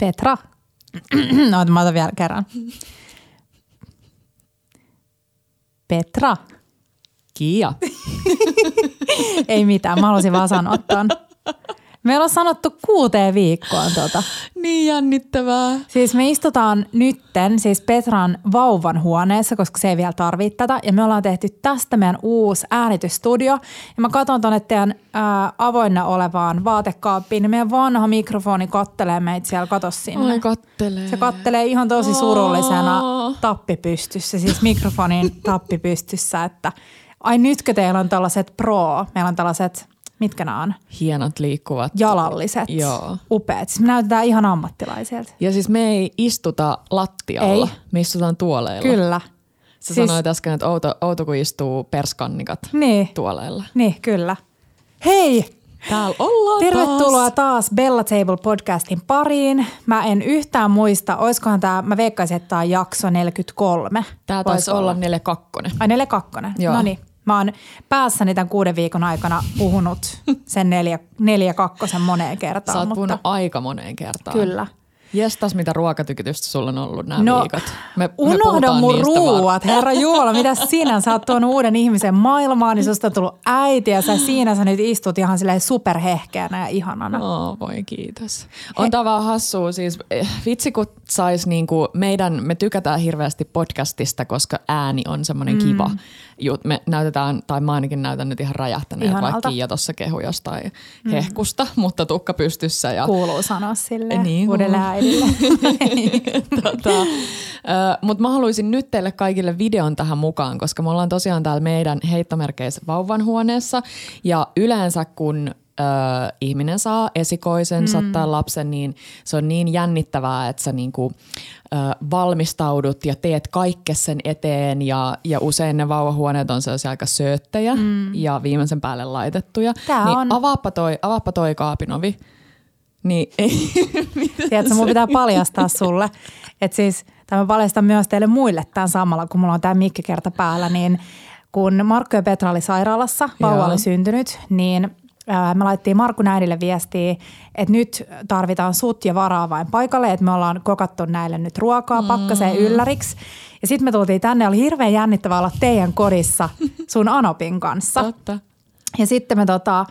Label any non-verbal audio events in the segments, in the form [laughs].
Petra. [clears throat] no, mä otan vielä kerran. Petra. Kia. [laughs] Ei mitään, mä halusin vaan sanoa ton. Me ollaan sanottu kuuteen viikkoon tota. niin jännittävää. Siis me istutaan nytten siis Petran vauvan huoneessa, koska se ei vielä tarvitse tätä. Ja me ollaan tehty tästä meidän uusi äänitysstudio. Ja mä katson tuonne teidän ää, avoinna olevaan vaatekaappiin. Niin meidän vanha mikrofoni kattelee meitä siellä, kato sinne. Ai kattelee. Se kattelee ihan tosi surullisena tappipystyssä, siis mikrofonin tappipystyssä, että ai nytkö teillä on tällaiset pro, meillä on tällaiset, mitkä nämä on? Hienot liikkuvat. Jalalliset, Joo. upeat. Siis me näytetään ihan ammattilaisilta. Ja siis me ei istuta lattialla, Ei. me istutaan tuoleilla. Kyllä. Sä Siis- sanoit äsken, että outo, outo kun istuu perskannikat Niin, tuoleilla. niin kyllä. Hei! Täällä ollaan Tervetuloa taas. taas Bella Table podcastin pariin. Mä en yhtään muista, oiskohan tämä, mä veikkaisin, että tämä on jakso 43. Tää taisi olla 42. Ai 42. Joo. No niin. Mä oon päässäni tämän kuuden viikon aikana puhunut sen neljä, neljä kakkosen moneen kertaan. Sä oot mutta aika moneen kertaan. Kyllä. Jestas, mitä ruokatykitystä sulla on ollut nämä No, viikot. Me, me unohda puhutaan mun niistä vaan. ruuat, herra Jumala, mitä sinä? Sä oot tuonut uuden ihmisen maailmaan, niin susta on tullut äiti ja sä siinä sä nyt istut ihan silleen superhehkeänä ja ihanana. Oh, voi kiitos. On tää vaan hassua. Siis, eh, vitsi kun sais niinku, meidän, me tykätään hirveästi podcastista, koska ääni on semmoinen mm. kiva. Jut, me näytetään, tai mä ainakin näytän nyt ihan räjähtäneen, Ihanalta. vaikka Kiia tuossa kehu jostain mm. hehkusta, mutta tukka pystyssä. Ja, Kuuluu sanoa silleen Niin uudelle äidille. [laughs] tota, Mutta mä haluaisin nyt teille kaikille videon tähän mukaan, koska me ollaan tosiaan täällä meidän heittomerkeissä vauvan huoneessa. Ja yleensä kun ö, ihminen saa esikoisensa mm. tai lapsen, niin se on niin jännittävää, että sä niinku, ö, valmistaudut ja teet kaikkea sen eteen. Ja, ja usein ne vauvahuoneet on sellaisia aika sööttejä mm. ja viimeisen päälle laitettuja. Tää niin on. avaappa toi, avaappa toi kaapin ovi. Niin ei, [laughs] Tiedätkö, mun pitää paljastaa sulle, että siis, tai mä paljastan myös teille muille tämän samalla, kun mulla on tämä mikkikerta päällä, niin kun Markku ja Petra oli sairaalassa, vauva oli syntynyt, niin me laittiin Markun äidille viestiä, että nyt tarvitaan sut ja varaa vain paikalle, että me ollaan kokattu näille nyt ruokaa pakkaseen ylläriksi. Ja sitten me tultiin tänne, oli hirveän jännittävää olla teidän kodissa sun Anopin kanssa. Totta. Ja sitten me tota,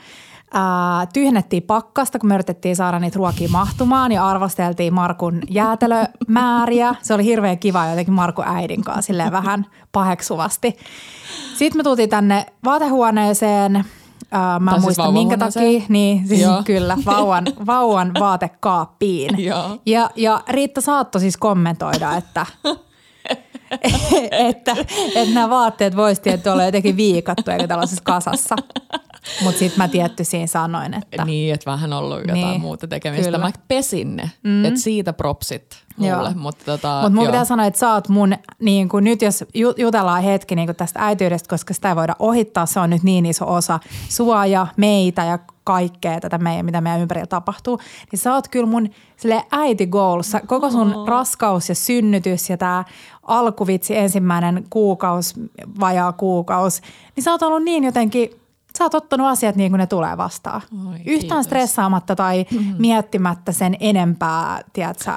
ää, tyhjennettiin pakkasta, kun me yritettiin saada niitä ruokia mahtumaan ja arvosteltiin Markun jäätelömääriä. Se oli hirveän kiva jotenkin Markun äidin kanssa silleen vähän paheksuvasti. Sitten me tultiin tänne vaatehuoneeseen. Ää, mä Tai siis muista minkä vauvahuoneeseen? takia. Niin, siis Joo. kyllä, vauvan, [laughs] vauvan vaatekaappiin. Joo. Ja, ja Riitta saattoi siis kommentoida, että [laughs] [laughs] että, että nämä vaatteet voisi tietty olla jotenkin viikattu eikä tällaisessa kasassa. Mutta sitten mä tietty siinä sanoin, että Niin, että vähän ollut jotain Niin, muuta tekemistä. kyllä. Mä pesin ne, mm. että siitä propsit mulle. Mutta tota, Mutta mun joo. pitää sanoa, että sä oot mun, niin kun nyt jos ju- jutellaan hetki niin kun tästä äityydestä, koska sitä ei voida ohittaa, se on nyt niin iso osa sua ja meitä ja kaikkea tätä meidän, mitä meidän ympärillä tapahtuu, niin sä oot kyllä mun sille äiti goals. Koko sun oh. raskaus ja synnytys ja tämä alkuvitsi ensimmäinen kuukaus, vajaa kuukaus, niin sä oot ollut niin jotenkin, sä oot ottanut asiat niin kuin ne tulee vastaan. Oi, Yhtään kiitos. stressaamatta tai miettimättä sen enempää, tiedätkö,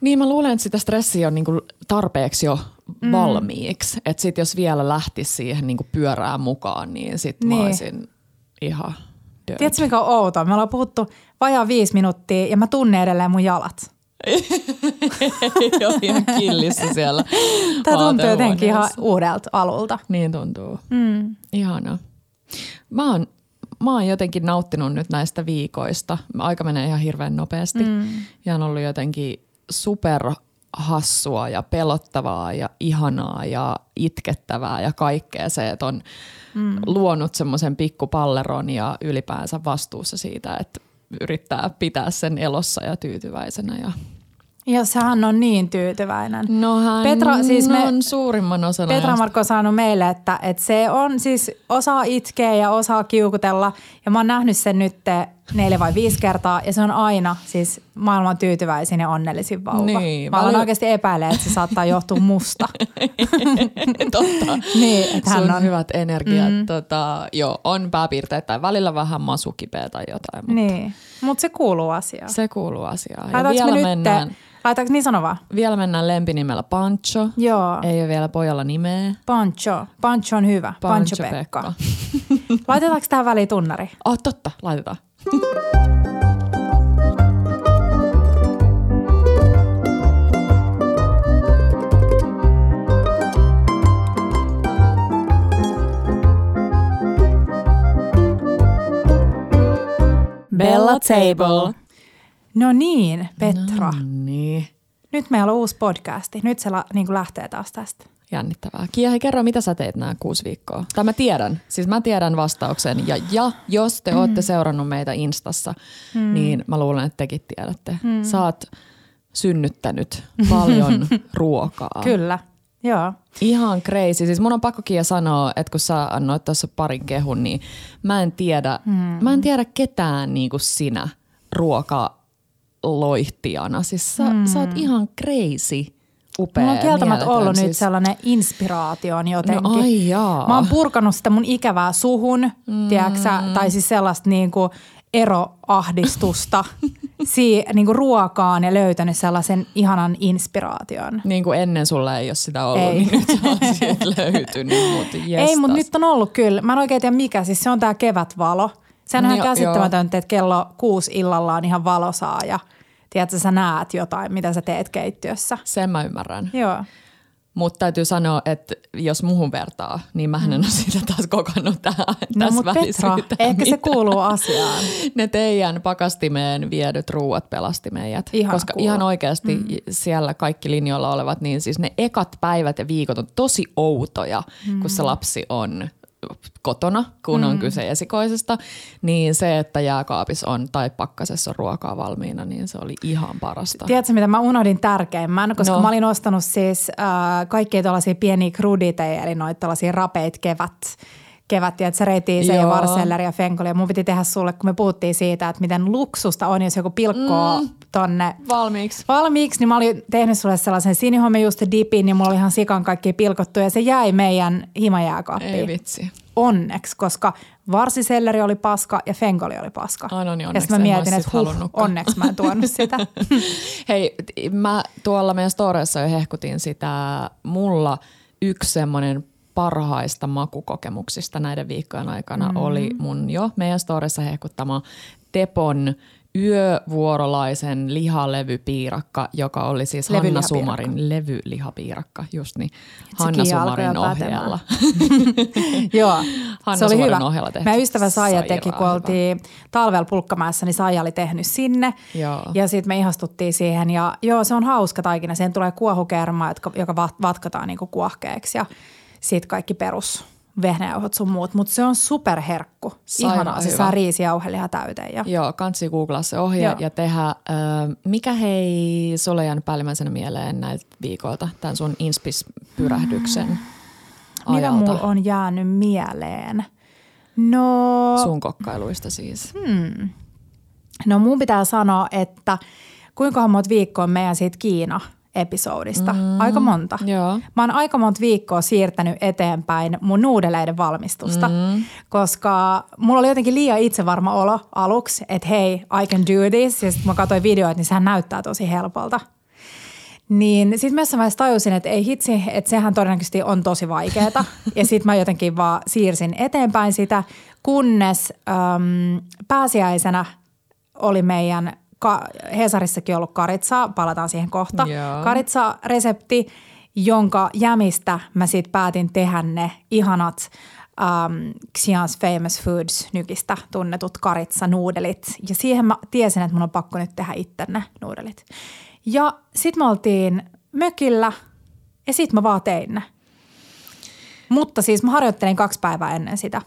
Niin mä luulen, että sitä stressiä on niinku tarpeeksi jo mm. valmiiksi. Että sit jos vielä lähtisi siihen niinku pyörään mukaan, niin sit niin. mä Niin. olisin ihan död. Tiedätkö mikä on outoa? Me ollaan puhuttu vajaa viisi minuuttia ja mä tunnen edelleen mun jalat. Ei ole ihan killissä siellä Tämä tuntuu jotenkin ihan uudelta alulta. Niin tuntuu. Mm. Ihana. Mä oon, mä oon jotenkin nauttinut nyt näistä viikoista. Aika menee ihan hirveän nopeasti. Mm. Ja on ollut jotenkin super hassua ja pelottavaa ja ihanaa ja itkettävää ja kaikkea se, että on mm. luonut semmoisen pikkupalleron ja ylipäänsä vastuussa siitä, että yrittää pitää sen elossa ja tyytyväisenä. Ja Ja sehän on niin tyytyväinen. no hän Petra, siis me- on suurimman osan Petra. Markko on sanonut meille, että, että se on siis osaa itkeä ja osaa kiukutella. Ja mä oon nähnyt sen nyt neljä vai viisi kertaa ja se on aina siis maailman tyytyväisin ja onnellisin vauva. Niin, mä alan oikeasti epäilee, että se saattaa johtua [laughs] musta. Totta. [laughs] niin, että hän Sun on. hyvät energiat. Mm. Tota, joo, on pääpiirteet tai välillä vähän masukipeä tai jotain, mutta Niin, mutta se kuuluu asiaan. se kuuluu asiaan. Ja Laitaanko vielä me mennään, nyt, laitaanko niin sano vaan? vielä mennään lempinimellä Pancho. Joo, Ei ole vielä pojalla nimeä. Pancho. Pancho on hyvä. Pancho, Pancho Pekka. Pekka. Laitetaanko tähän väliin tunnari? Oh, totta, laitetaan. Bella Table. No niin, Petra. No niin. Nyt meillä on uusi podcasti. Nyt se la, niin kuin lähtee taas tästä. Jännittävää. Hei, kerro, mitä sä teet nämä kuusi viikkoa? Tai mä tiedän, siis mä tiedän vastauksen. Ja, ja jos te ootte seurannut meitä Instassa, niin mä luulen, että tekin tiedätte. Sä oot synnyttänyt paljon [laughs] ruokaa. Kyllä, joo. Ihan crazy. Siis mun on pakko Kia sanoa, että kun sä annoit tuossa parin kehun, niin mä en tiedä, hmm. mä en tiedä ketään niin kuin sinä ruokaloihtijana. Siis sä, hmm. sä oot ihan crazy upea, Mulla on kieltämättä ollut siis, nyt sellainen inspiraation jotenkin. No ai jaa. Mä oon purkanut sitä mun ikävää suhun, mm. tiedätkö, tai siis sellaista niinku eroahdistusta [laughs] si, niinku ruokaan ja löytänyt sellaisen ihanan inspiraation. Niin kuin ennen sulla ei ole sitä ollut, Ei. niin nyt se on [laughs] siitä löytynyt. Mutta Ei, mutta nyt on ollut kyllä. Mä en oikein tiedä mikä. Siis se on tää kevätvalo. Sehän on Niin ihan käsittämätöntä, että kello kuusi illalla on ihan valosaa ja tiedätkö, sä näet jotain, mitä sä teet keittiössä. Sen mä ymmärrän. Joo. Mutta täytyy sanoa, että jos muhun vertaa, niin mä en ole sitä taas kokannut tähän No tässä mutta Petra, ehkä se kuuluu asiaan. [laughs] Ne teidän pakastimeen viedyt ruuat pelasti meidät. Ihan Koska kuulla. ihan oikeasti mm. siellä kaikki linjoilla olevat, niin siis ne ekat päivät ja viikot on tosi outoja, mm. kun se lapsi on kotona, kun mm. on kyse esikoisesta, niin se, että jääkaapissa on tai pakkasessa on ruokaa valmiina, niin se oli ihan parasta. Tiedätkö, mitä mä unohdin tärkeimmän? Koska No. mä olin ostanut siis äh, kaikkia tällaisia pieniä kruditeja, eli noita tällaisia rapeit kevät kevät, että se reitii se ja varselleri ja fenkoli. Ja mun piti tehdä sulle, kun me puhuttiin siitä, että miten luksusta on, jos joku pilkkoo mm. Tonne Valmiiksi. valmiiksi, niin mä olin tehnyt sulle sellaisen sinihomejuusto dipin, niin mulla oli ihan sikan kaikki pilkottu ja se jäi meidän himajääkaappiin. Ei vitsi. Onneksi, koska varsiselleri oli paska ja fenkoli oli paska. Ai no niin, ja onneksi sitten mä mietin, että huh, onneksi mä en tuonut [laughs] sitä. Hei, mä tuolla meidän storeissa jo hehkutin sitä mulla yksi semmoinen parhaista makukokemuksista näiden viikkojen aikana mm. oli mun jo meidän storessa hehkuttama Depon yövuorolaisen lihalevypiirakka, joka oli siis Hanna. Sumarin levylihapiirakka, just niin, Hanna Sumarin ohjeella. [laughs] Joo, [laughs] Hanna se oli Suoren hyvä. ohjeella tehty. Meidän ystävä Saija teki, kun oltiin talvella Pulkkamäessä, niin Saija oli tehnyt sinne. Joo. Ja sitten me ihastuttiin siihen. Ja joo, se on hauska taikina. Siihen tulee kuohukerma, joka vat- vatkataan niinku kuohkeeksi ja sitten kaikki perus vehnäjauhot sun muut. Mutta se on superherkku. Sairaan Ihanaa. Se saa riisijauhelihaa täyteen. Ja Joo, kansi googlaa se ohje Joo. ja tehdä, äh, mikä hei sulle jäänyt päällimmäisenä mieleen näiltä viikoilta, tämän sun inspis-pyrähdyksen mitä ajalta? mulla on jäänyt mieleen? No, Sun kokkailuista siis. Hmm. No mun pitää sanoa, että kuinka monta viikkoa meidän siitä Kiina-episodista? Mm. Aika monta. Joo. Mä oon aika monta viikkoa siirtänyt eteenpäin mun nuudeleiden valmistusta, mm. koska mulla oli jotenkin liian itsevarma olo aluksi, että hei, I can do this. Ja sitten mä katsoin videoita, niin sehän näyttää tosi helpolta. Niin sitten mä jossain vaiheessa tajusin, että ei hitsi, että sehän todennäköisesti on tosi vaikeaa. [laughs] ja sitten mä jotenkin vaan siirsin eteenpäin sitä, kunnes äm, pääsiäisenä oli meidän ka- Hesarissakin ollut karitsa, palataan siihen kohta. Karitsa-resepti, jonka jämistä mä sitten päätin tehdä ne ihanat um, Xian's Famous Foods nykistä tunnetut karitsa-nuudelit. Ja siihen mä tiesin, että mun on pakko nyt tehdä itse ne nuudelit. Ja sitten me oltiin mökillä ja sitten mä vaan tein ne. Mutta siis mä harjoittelin kaksi päivää ennen sitä.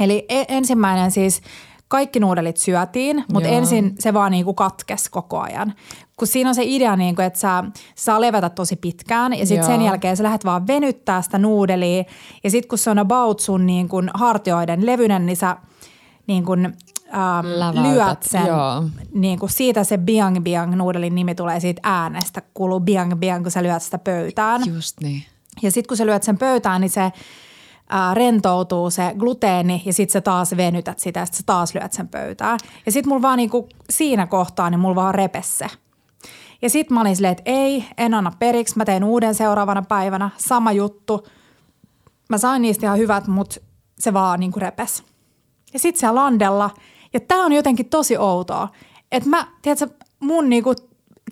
Eli e- ensimmäinen siis kaikki nuudelit syötiin, mutta Joo. ensin se vaan niinku katkes koko ajan. Kun siinä on se idea, niinku, että sä saa levätä tosi pitkään ja sitten sen jälkeen sä lähdet vaan venyttää sitä nuudelia. Ja sitten kun se on about sun niinku hartioiden levyinen, niin sä niin kun, ähm, lyöt sen, joo. niin kuin siitä se biang biang nuudelin nimi tulee siitä äänestä, kuuluu biang biang, kun sä lyöt sitä pöytään. Just niin. Ja sitten kun sä lyöt sen pöytään, niin se ää, rentoutuu se gluteeni ja sitten sä taas venytät sitä ja sitten sä taas lyöt sen pöytään. Ja sitten mulla vaan niinku siinä kohtaa, niin mulla vaan repes se. Ja sitten mä olin silleen, että ei, en anna periksi, mä teen uuden seuraavana päivänä, sama juttu. Mä sain niistä ihan hyvät, mutta se vaan niinku repes. Ja sitten siellä landella, ja tää on jotenkin tosi outoa, että mä, tiedätkö, mun niinku,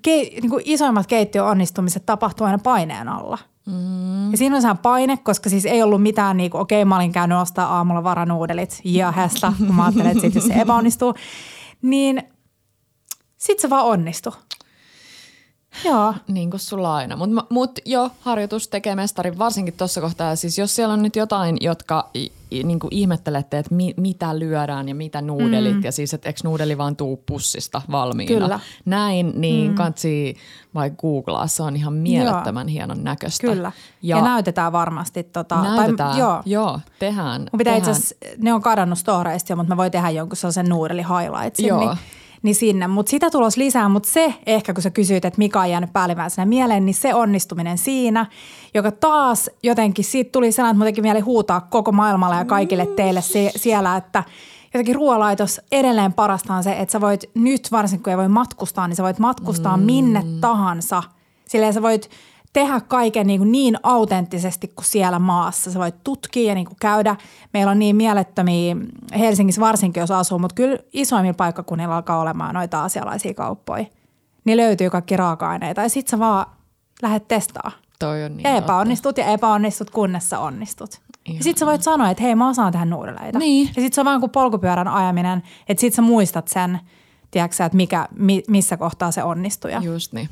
kei, niinku isoimmat keittiöonnistumiset tapahtuu aina paineen alla. Mm. Ja siinä on sehän paine, koska siis ei ollut mitään niinku, okei mä olin käynyt ostaa aamulla varanuudelit ja hästä, kun mä ajattelin, että sit jos se epäonnistuu, niin sit se vaan onnistui. Joo. Niin kuin sulla aina. Mutta mut, joo, harjoitus tekee mestarin varsinkin tuossa kohtaa. Siis jos siellä on nyt jotain, jotka i, i, niin kuin ihmettelette, että mi, mitä lyödään ja mitä nuudelit. Mm. Ja siis, että eikö nuudeli vaan tuu pussista valmiina. Kyllä. Näin, niin mm. kansi vai googlaa. Se on ihan mielettömän joo. hienon näköistä. Kyllä. Ja, ja näytetään varmasti. Tota, näytetään. Tai, joo. joo, tehdään. Mun pitää tehdään. itse ne on kadonnut storeista jo, mutta mä voin tehdä jonkun sellaisen nuudeli highlightsin. Joo. Niin, niin sinne. Mutta sitä tulos lisää, mutta se ehkä kun sä kysyit, että mikä on jäänyt päällimmäisenä mieleen, niin se onnistuminen siinä, joka taas jotenkin, siitä tuli sellainen, että muutenkin mieli huutaa koko maailmalle ja kaikille teille se, siellä, että jotenkin ruoalaitos edelleen parasta on se, että sä voit nyt varsinkin kun ei voi matkustaa, niin sä voit matkustaa mm. minne tahansa. Silleen sä voit tehdä kaiken niin, kuin niin autenttisesti kuin siellä maassa. Sä voit tutkia ja niin kuin käydä. Meillä on niin mielettömiä, Helsingissä varsinkin jos asuu, mutta kyllä isoimmilla paikkakunnilla alkaa olemaan noita asialaisia kauppoja. Niin löytyy kaikki raaka-aineita ja sit sä vaan lähdet testaa. Toi on niin Ja totta. epäonnistut ja epäonnistut, kunnes sä onnistut. Ja Ihana. sit sä voit sanoa, että hei mä osaan tehdä nuudeleita. Niin. Ja sit se on vaan kuin polkupyörän ajaminen, että sit sä muistat sen, tiedätkö että mikä, mi, missä kohtaa se onnistui. Ja Just niin.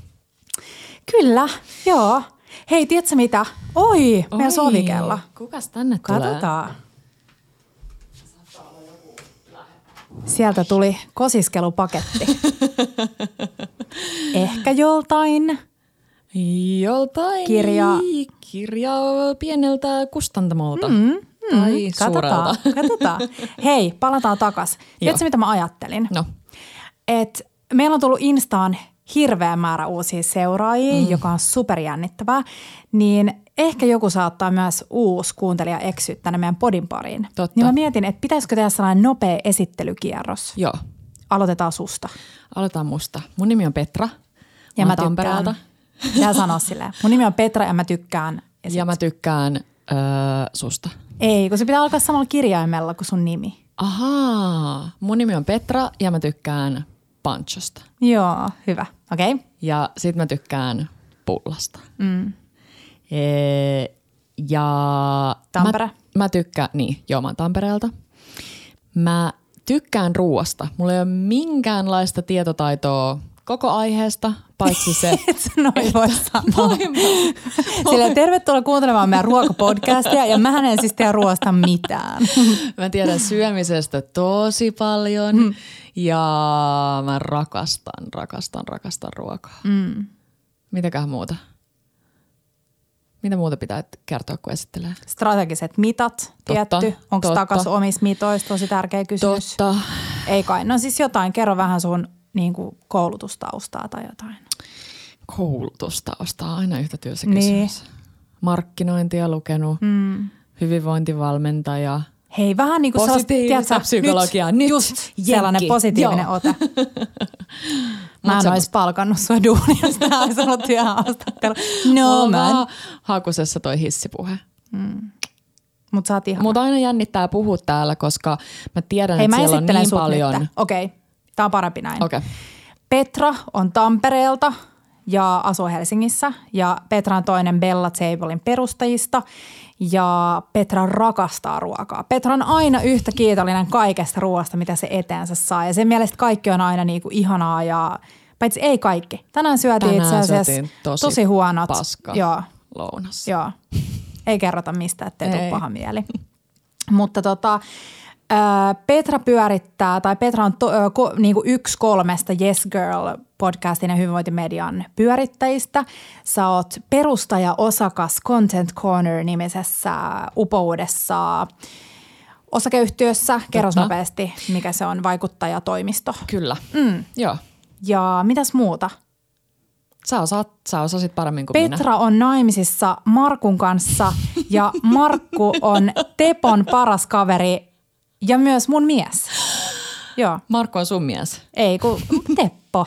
Kyllä, joo. Hei, tiedätkö mitä? Oi, meidän sovikella. Kukas tänne tulee? Katsotaan. Sieltä tuli kosiskelupaketti. [laughs] Ehkä joltain. Joltain Kirja. kirja pieneltä kustantamolta. Mm, mm, tai Katsotaan, [laughs] katsotaan. Hei, palataan takas. Tiedätkö, mitä mä ajattelin? No, Et meillä on tullut Instaan hirveä määrä uusia seuraajia, mm. joka on superjännittävää, niin ehkä joku saattaa myös uusi kuuntelija eksyä tänne meidän podin pariin. Totta. Niin mä mietin, että pitäisikö tehdä sellainen nopea esittelykierros. joo. Aloitetaan susta. Aloitetaan musta. Mun nimi on Petra. Ja mä, mä Tampereelta. [laughs] tykkään. Pitää sanoa silleen. Mun nimi on Petra ja mä tykkään. Ja Ja mä tykkään öö, susta. Ei, kun se pitää alkaa samalla kirjaimella kuin sun nimi. Ahaa. Mun nimi on Petra ja mä tykkään panchosta. Joo, hyvä. Okei. Okay. Ja sit mä tykkään pullasta. Mm. E- ja Tampere. Mä, mä tykkään, niin, joo mä oon Tampereelta. Mä tykkään ruoasta. Mulla ei ole minkäänlaista tietotaitoa koko aiheesta, paitsi se, [laughs] Et sä noin voi sanoa. Mä- Silleen, tervetuloa kuuntelemaan meidän ruokapodcastia ja mähän en siis tiedä ruoasta mitään. Mä tiedän syömisestä tosi paljon mm. Ja mä rakastan, rakastan, rakastan ruokaa. Mm. Mitäköhän muuta? Mitä muuta pitää kertoa, kun esittelee? Strategiset mitat, Totta, tietty. Onko takas omissa mitoissa? Tosi tärkeä kysymys. Totta. Ei kai. No siis jotain. Kerro vähän sun niin kuin koulutustaustaa tai jotain. Koulutustausta on aina yhtä työssä Niin. kysymys. Markkinointia lukenut, mm. hyvinvointivalmentaja. Hei, vähän niin kuin sellaista, Positiivista tiedätkö, psykologiaa. Nyt just jenkki. sellainen positiivinen Joo. ote. [laughs] Mä en olisi palkannut sua duunia, jos tää olisi ollut työhaastattelu. No man. hakusessa toi hissipuhe. Mut sä oot ihana. Mutta aina jännittää puhua täällä, koska mä tiedän, että siellä on niin paljon. nyt. Okei, tää on parempi näin. Okei. Okay. Petra on Tampereelta ja asuu Helsingissä. Ja Petra on toinen Bella Tablein perustajista. Ja Petra rakastaa ruokaa. Petra on aina yhtä kiitollinen kaikesta ruoasta, mitä se eteensä saa. Ja sen mielestä kaikki on aina niinku ihanaa ja paitsi ei kaikki. Tänään syötiin Tänään itse asiassa tosi tosi huonot. paska. Joo, Lounas. Joo. Ei kerrota mistä, ettei tule paha mieli. Mutta tota, Petra pyörittää, tai Petra on to, ää, ko, niinku yksi kolmesta Yes Girl podcastin ja hyvinvointimedian pyörittäjistä. Sä oot perustaja osakas Content Corner nimisessä upoudessa osakeyhtiössä. Totta. nopeasti, mikä se on vaikuttajatoimisto. Kyllä. Mm. Joo. Ja mitäs muuta? Sä, osaat, sä osasit paremmin kuin minä. Petra on naimisissa Markun kanssa ja Markku on Tepon paras kaveri ja myös mun mies. Joo. Markku on sun mies. Ei, kun Teppo.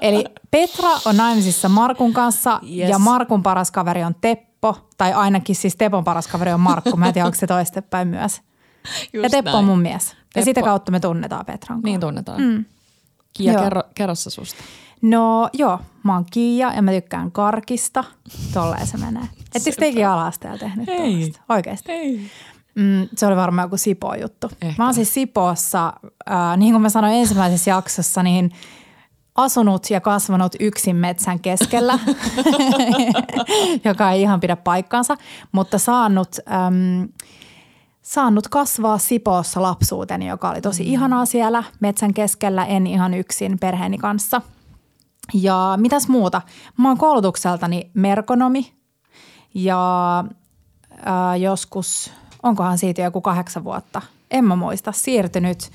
Eli Petra on naimisissa Markun kanssa Yes. ja Markun paras kaveri on Teppo. Tai ainakin siis Tepon paras kaveri on Markku. Mä en tiedä, onko se toistepäin myös. Just ja Teppo näin. on mun mies. Ja Teppo. sitä kautta me tunnetaan Petran kanssa. Niin tunnetaan. Mm. Kiia, Joo. kerro, kerro sä susta. No joo, mä oon Kiia ja mä tykkään karkista. Tolleen se menee. Ettekö tekin ala-asteella tehnyt Ei. Oikeasti. Ei. Mm, se oli varmaan joku Sipo-juttu. Ehkä. Mä oon siis Sipoossa, äh, niin kuin mä sanoin ensimmäisessä jaksossa, niin asunut ja kasvanut yksin metsän keskellä, [laughs] joka ei ihan pidä paikkaansa, mutta saanut, äm, saanut kasvaa Sipoossa lapsuuteni, joka oli tosi ihanaa siellä metsän keskellä, en ihan yksin perheeni kanssa. Ja mitäs muuta? Mä oon koulutukseltani merkonomi ja ää, joskus, onkohan siitä joku kahdeksan vuotta, en mä muista, siirtynyt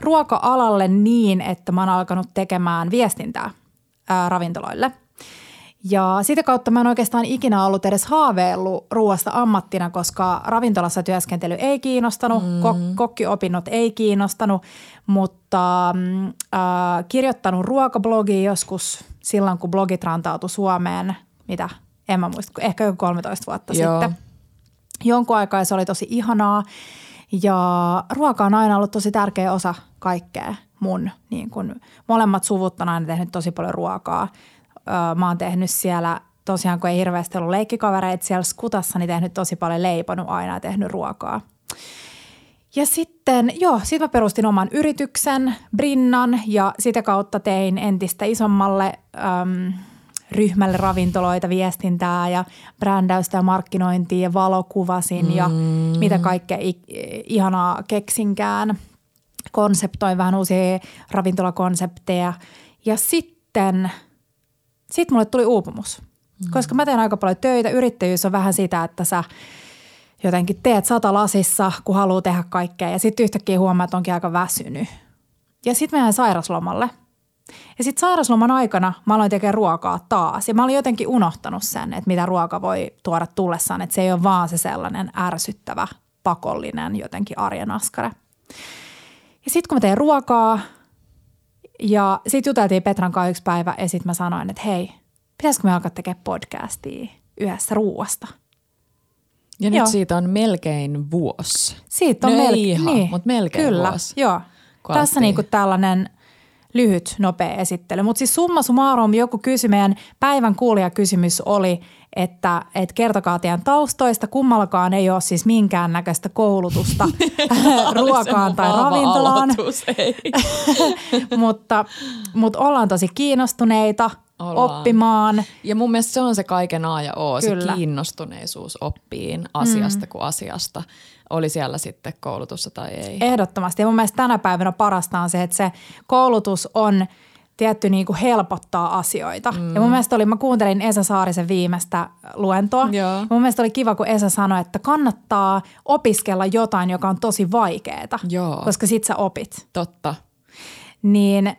ruoka-alalle niin, että mä oon alkanut tekemään viestintää ää, ravintoloille. Ja sitä kautta mä en oikeastaan ikinä ollut edes haaveillut ruoasta ammattina, koska ravintolassa työskentely ei kiinnostanut, mm. kok- kokkiopinnot ei kiinnostanut, mutta äh, kirjoittanut ruokablogia joskus silloin, kun blogit rantautui Suomeen, mitä en mä muista, ehkä joku 13 vuotta Joo. sitten. Jonkun aikaa se oli tosi ihanaa ja ruoka on aina ollut tosi tärkeä osa kaikkea mun. Niin kun molemmat suvut on aina tehnyt tosi paljon ruokaa. Öö, Mä oon tehnyt siellä, tosiaan kun ei hirveästi ollut leikkikavereita siellä skutassa, niin tehnyt tosi paljon leiponut aina ja tehnyt ruokaa. Ja sitten, joo, sitten mä perustin oman yrityksen, Brinnan, ja sitä kautta tein entistä isommalle äm, ryhmälle ravintoloita, viestintää ja brändäystä ja markkinointia ja valokuvasin mm. ja mitä kaikkea ihanaa keksinkään. Konseptoin vähän uusia ravintolakonsepteja. Ja sitten, sitten mulle tuli uupumus, mm. koska mä teen aika paljon töitä. Yrittäjyys on vähän sitä, että sä jotenkin teet sata lasissa, kun haluaa tehdä kaikkea ja sitten yhtäkkiä huomaa, että onkin aika väsynyt. Ja sitten mä jäin sairaslomalle. Ja sitten sairasloman aikana mä aloin tekemään ruokaa taas. Ja mä olin jotenkin unohtanut sen, että mitä ruoka voi tuoda tullessaan. Että se ei ole vaan se sellainen ärsyttävä, pakollinen jotenkin arjen askare. Ja sitten kun mä tein ruokaa ja sitten juteltiin Petran kanssa yksi päivä ja sitten mä sanoin, että hei, pitäisikö me alkaa tekemään podcastia yhdessä ruuasta? Ja nyt Joo. siitä on melkein vuosi. Siitä on No ei melkein, ihan, niin, mut melkein Kyllä, vuosi, joo. kun Tässä niinku tällainen lyhyt, nopea esittely. Mutta siis summa summarum joku kysyi, meidän päivän kuulijakysymys oli, että, että kertokaa teidän taustoista. Kummallakaan ei ole siis minkäännäköistä koulutusta [laughs] [laughs] ruokaan tai ravintolaan, Aloitus, ei. [laughs] mutta, mutta ollaan tosi kiinnostuneita Ollaan. oppimaan. Ja mun mielestä se on se kaiken A ja O, Kyllä. se kiinnostuneisuus oppiin asiasta mm. kuin asiasta. Oli siellä sitten koulutussa tai ei. Ehdottomasti. Ja mun mielestä tänä päivänä parasta on se, että se koulutus on tietty niin kuin helpottaa asioita. Mm. Ja mun mielestä oli, mä kuuntelin Esa Saarisen viimeistä luentoa. Joo. Mun mielestä oli kiva, kun Esa sanoi, että kannattaa opiskella jotain, joka on tosi vaikeaa. Joo. Koska sit sä opit. Totta. Niin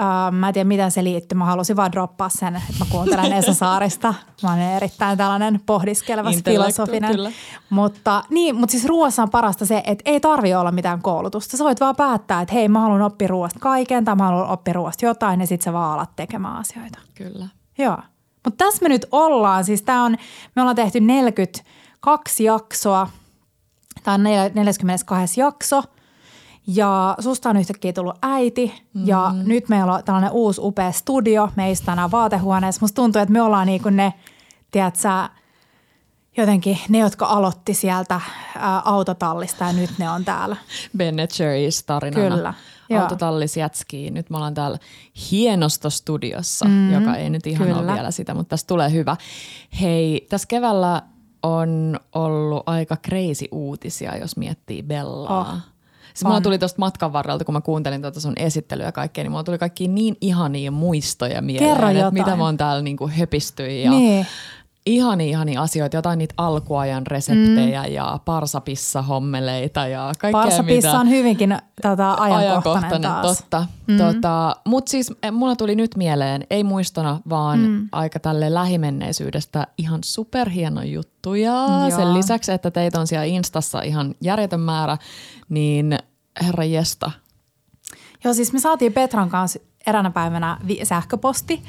äh, mä en tiedä, miten se liittyy. Mä halusin vaan droppaa sen, että mä kuuntelen [laughs] Esa Saarista. Mä olen erittäin tällainen pohdiskeleva, filosofinen. kyllä. Mutta, niin, mutta siis ruoassa on parasta se, että ei tarvi olla mitään koulutusta. Sä voit vaan päättää, että hei, mä haluan oppia ruoasta kaiken tai mä haluan oppia ruoasta jotain ja sit sä vaan alat tekemään asioita. Kyllä. Joo. Mutta tässä me nyt ollaan. Siis tää on, me ollaan tehty 42 jaksoa. Tämä on nel- 42 jakso. Ja susta on yhtäkkiä tullut äiti mm. ja nyt meillä on tällainen uusi upea studio. Me ei tänään vaatehuoneessa. Musta tuntuu, että me ollaan niin kuin ne, tiedät sä, jotenkin ne, jotka aloitti sieltä ää, autotallista ja nyt ne on täällä. [laughs] Ben Cherries tarinana. Kyllä, joo. Autotallis jätskii. Nyt me ollaan täällä hienostostudiossa, mm, joka ei nyt ihan kyllä. ole vielä sitä, mutta tästä tulee hyvä. Hei, tässä keväällä on ollut aika crazy uutisia, jos miettii Bellaa. Oh, Siis mulla tuli tuosta matkan varrelta, kun mä kuuntelin tuota sun esittelyä ja kaikkea, niin mulla tuli kaikki niin ihania muistoja mieleen, Kerro että jotain. mitä mä oon täällä niinku höpistyin ja Niin. ihani ihani asioita, jotain niitä alkuajan reseptejä mm. ja parsapissa-hommeleita ja kaikkea Parsapissa mitä... on hyvinkin tota, ajankohtainen, taas. Totta. Mm. Tota, Mutta siis eh, mulla tuli nyt mieleen, ei muistona, vaan mm. aika tälle lähimenneisyydestä ihan superhieno juttu. Ja sen lisäksi, että teitä on siellä Instassa ihan järjetön määrä, niin herra jesta. Joo, siis me saatiin Petran kanssa eräänä päivänä sähköposti,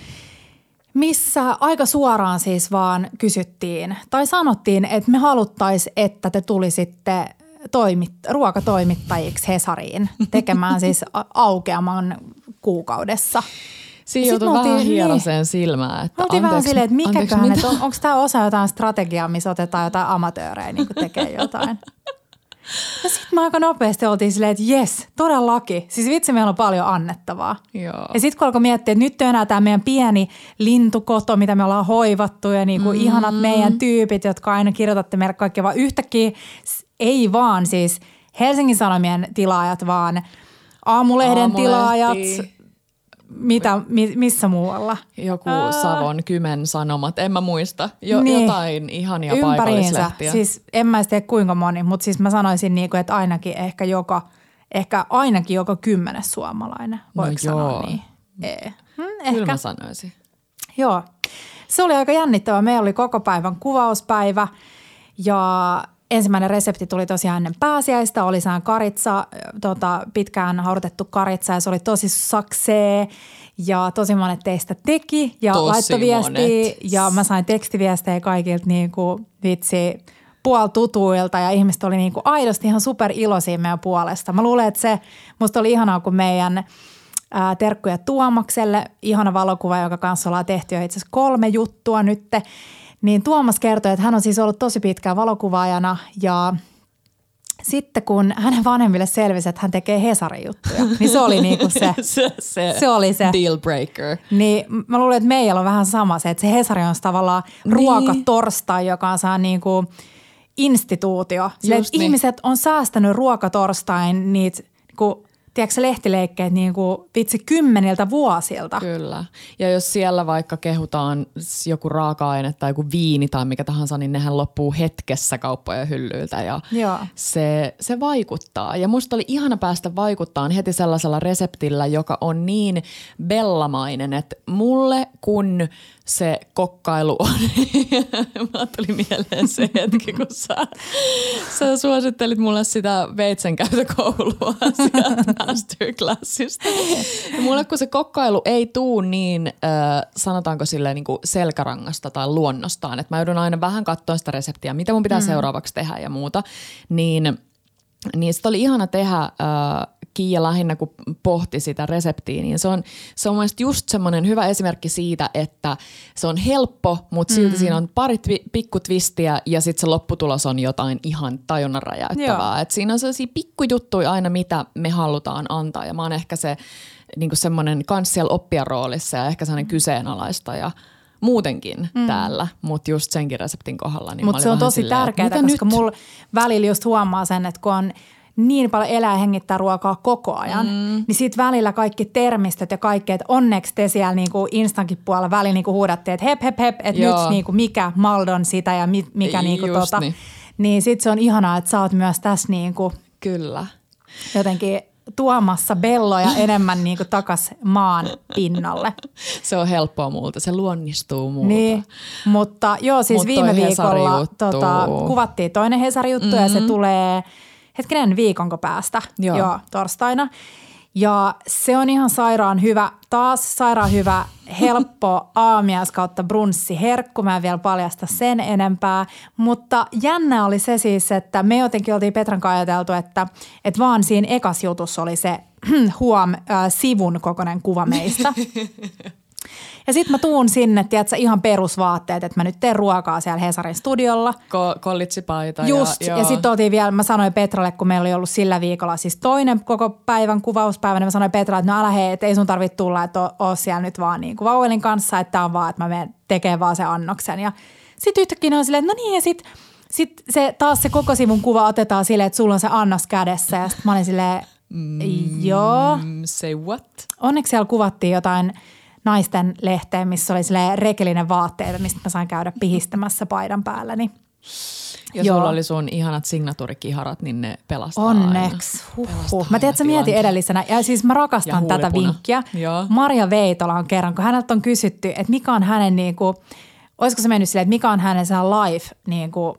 missä aika suoraan siis vaan kysyttiin tai sanottiin, että me haluttaisiin, että te tulisitte toimit, ruokatoimittajiksi Hesariin tekemään siis aukeaman kuukaudessa. Siinä joutui vähän hieraseen niin. silmään. Että oltiin vähän silleen, että mikäköhän, että on, onko tämä osa jotain strategiaa, missä otetaan jotain amatöörejä niin tekee jotain. [laughs] Ja sitten me aika nopeasti oltiin silleen, että jes, todellakin. Siis vitsi, meillä on paljon annettavaa. Joo. Ja sitten kun alkoi miettiä, että nyt on enää tämä meidän pieni lintukoto, mitä me ollaan hoivattu ja niinku mm. ihanat meidän tyypit, jotka aina kirjoitatte meille kaikkea, vaan yhtäkkiä ei vaan siis Helsingin Sanomien tilaajat, vaan Aamulehden Aamulehti. tilaajat, mitä, mi, missä muualla? Joku Ää... Savon Kymen Sanomat, en mä muista. Jo, niin. Jotain ihania Ympäriinsä. paikallislehtiä. Siis en mä tiedä kuinka moni, mutta siis mä sanoisin niinku, että ainakin ehkä joka, ehkä ainakin joka kymmenes suomalainen. Voiko no sanoa joo. niin? Ee. Hmm, ehkä. Kyllä mä sanoisin. Joo. Se oli aika jännittävä. Meillä oli koko päivän kuvauspäivä ja ensimmäinen resepti tuli tosiaan ennen pääsiäistä, oli sään karitsa, tota, pitkään haudutettu karitsa ja se oli tosi saksee ja tosi monet teistä teki ja tosi laittoi viestiä ja mä sain tekstiviestejä kaikilta niin kuin vitsi puoltutuilta ja ihmiset oli niin kuin aidosti ihan super iloisia meidän puolesta. Mä luulen, että se musta oli ihanaa, kun meidän ää, terkkuja Tuomakselle, ihana valokuva, jonka kanssa ollaan tehty jo itse asiassa kolme juttua nytte niin Tuomas kertoi, että hän on siis ollut tosi pitkään valokuvaajana ja sitten kun hänen vanhemmille selvisi, että hän tekee Hesari-juttuja, niin se oli niinku se, [laughs] se, se, se, oli se deal breaker. Niin mä luulen, että meillä on vähän sama se, että se Hesari on tavallaan niin. ruokatorstai, joka on saa niinku instituutio. Sille, niin. Ihmiset on säästänyt ruokatorstain niitä niinku tiedätkö, lehtileikkeet niin kuin vitsi kymmeniltä vuosilta. Kyllä. Ja jos siellä vaikka kehutaan joku raaka-aine tai joku viini tai mikä tahansa, niin nehän loppuu hetkessä kauppojen hyllyiltä ja Joo. Se, se vaikuttaa. Ja musta oli ihana päästä vaikuttaa heti sellaisella reseptillä, joka on niin bellamainen, että mulle kun se kokkailu on. [laughs] Mä tuli mieleen se hetki, kun sä, sä suosittelit mulle sitä veitsenkäytökoulua [laughs] sieltä masterclassista. Ja mulle kun se kokkailu ei tuu niin, äh, sanotaanko silleen niin kuin selkärangasta tai luonnostaan, että mä joudun aina vähän katsoa sitä reseptiä, mitä mun pitää mm. seuraavaksi tehdä ja muuta, niin niin sitä oli ihana tehdä äh, Kiia lähinnä, kun pohti sitä reseptiä, niin se on, se on mielestäni just semmoinen hyvä esimerkki siitä, että se on helppo, mutta silti mm. siinä on pari twi- pikkutvistiä ja sitten se lopputulos on jotain ihan tajunnan räjäyttävää. Et siinä on sellaisia pikkujuttuja aina, mitä me halutaan antaa ja mä oon ehkä se niin semmoinen kans siellä oppijaroolissa ja ehkä sellainen kyseenalaistaja muutenkin mm. täällä, mutta just senkin reseptin kohdalla. Niin mutta se on tosi tärkeää, koska mulla välillä just huomaa sen, että kun on – niin paljon elää hengittää ruokaa koko ajan, mm. niin sitten välillä kaikki termistöt ja kaikki, että onneksi te siellä niinku Instankin puolella välillä niinku huudatte, että hep hep hep, että nyt niinku mikä Maldon sitä ja mikä niinku tota. Niin, niin sitten se on ihanaa, että sä oot myös tässä niinku Kyllä. jotenkin tuomassa belloja enemmän [laughs] niin kuin takas maan pinnalle. [laughs] Se on helppoa multa, se luonnistuu multa. Niin, mutta joo, siis Mut viime viikolla tota, kuvattiin toinen Hesari-juttu mm-hmm. ja se tulee – hetkinen viikonko päästä, joo. joo, torstaina. Ja se on ihan sairaan hyvä, taas sairaan hyvä, helppo [laughs] aamias kautta brunssi herkku. Mä en vielä paljasta sen enempää. Mutta jännä oli se siis, että me jotenkin oltiin Petran kanssa ajateltu, että, että vaan siinä ekas jutussa oli se [clears throat] huom äh, sivun kokoinen kuva meistä. [laughs] Ja sitten mä tuun sinne, tiedätkö, ihan perusvaatteet, että mä nyt teen ruokaa siellä Hesarin studiolla. Ko- kollitsipaita. Just, ja, ja sitten oltiin vielä, mä sanoin Petralle, kun meillä oli ollut sillä viikolla siis toinen koko päivän kuvauspäivä, niin mä sanoin Petralle, että no älä hei, että ei sun tarvitse tulla, että oo siellä nyt vaan niin kuin kanssa, että on vaan, että mä menen tekemään vaan sen annoksen. Ja sitten yhtäkkiä on silleen, että no niin, ja sitten sit se, taas se koko sivun kuva otetaan silleen, että sulla on se annos kädessä. Ja sitten mä olin silleen, mm, joo. Say what? Onneksi siellä kuvattiin jotain – naisten lehteen, missä oli silleen rekelinen vaatteita, mistä mä sain käydä pihistämässä paidan päällä. Niin Ja Joo. sulla oli sun ihanat signatuurikiharat, niin ne pelastaa Onneksi. aina. Pelastaa. Mä tiedän, että sä mietin edellisenä. Ja siis mä rakastan tätä vinkkiä. Joo. Maria Veitola on kerran, kun häneltä on kysytty, että mikä on hänen niinku, olisiko se mennyt silleen, että mikä on hänen se life niinku,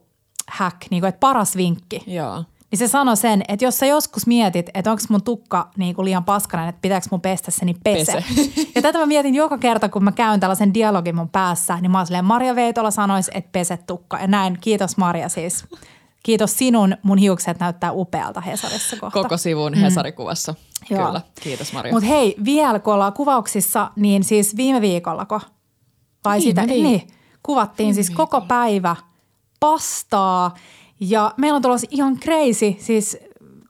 hack, niinku, että paras vinkki. Joo. Niin se sanoi sen, että jos sä joskus mietit, että onko mun tukka niinku liian paskanen, että pitääkö mun pestä se, niin pese. Pese. Ja tätä mä mietin joka kerta, kun mä käyn tällaisen dialogin mun päässä, niin mä oon silleen, Maria Veitola sanoisi, että pese tukka. Ja näin, kiitos Maria siis. Kiitos sinun, mun hiukset näyttää upealta Hesarissa kohta. Koko sivun Hesarikuvassa. Joo. Kyllä. Kiitos Maria. Mutta hei, vielä kun ollaan kuvauksissa, niin siis viime viikollako? Vai Viime sitä? viik- Niin, kuvattiin siis koko päivä pastaa ja meillä on tulossa ihan crazy, siis 12-14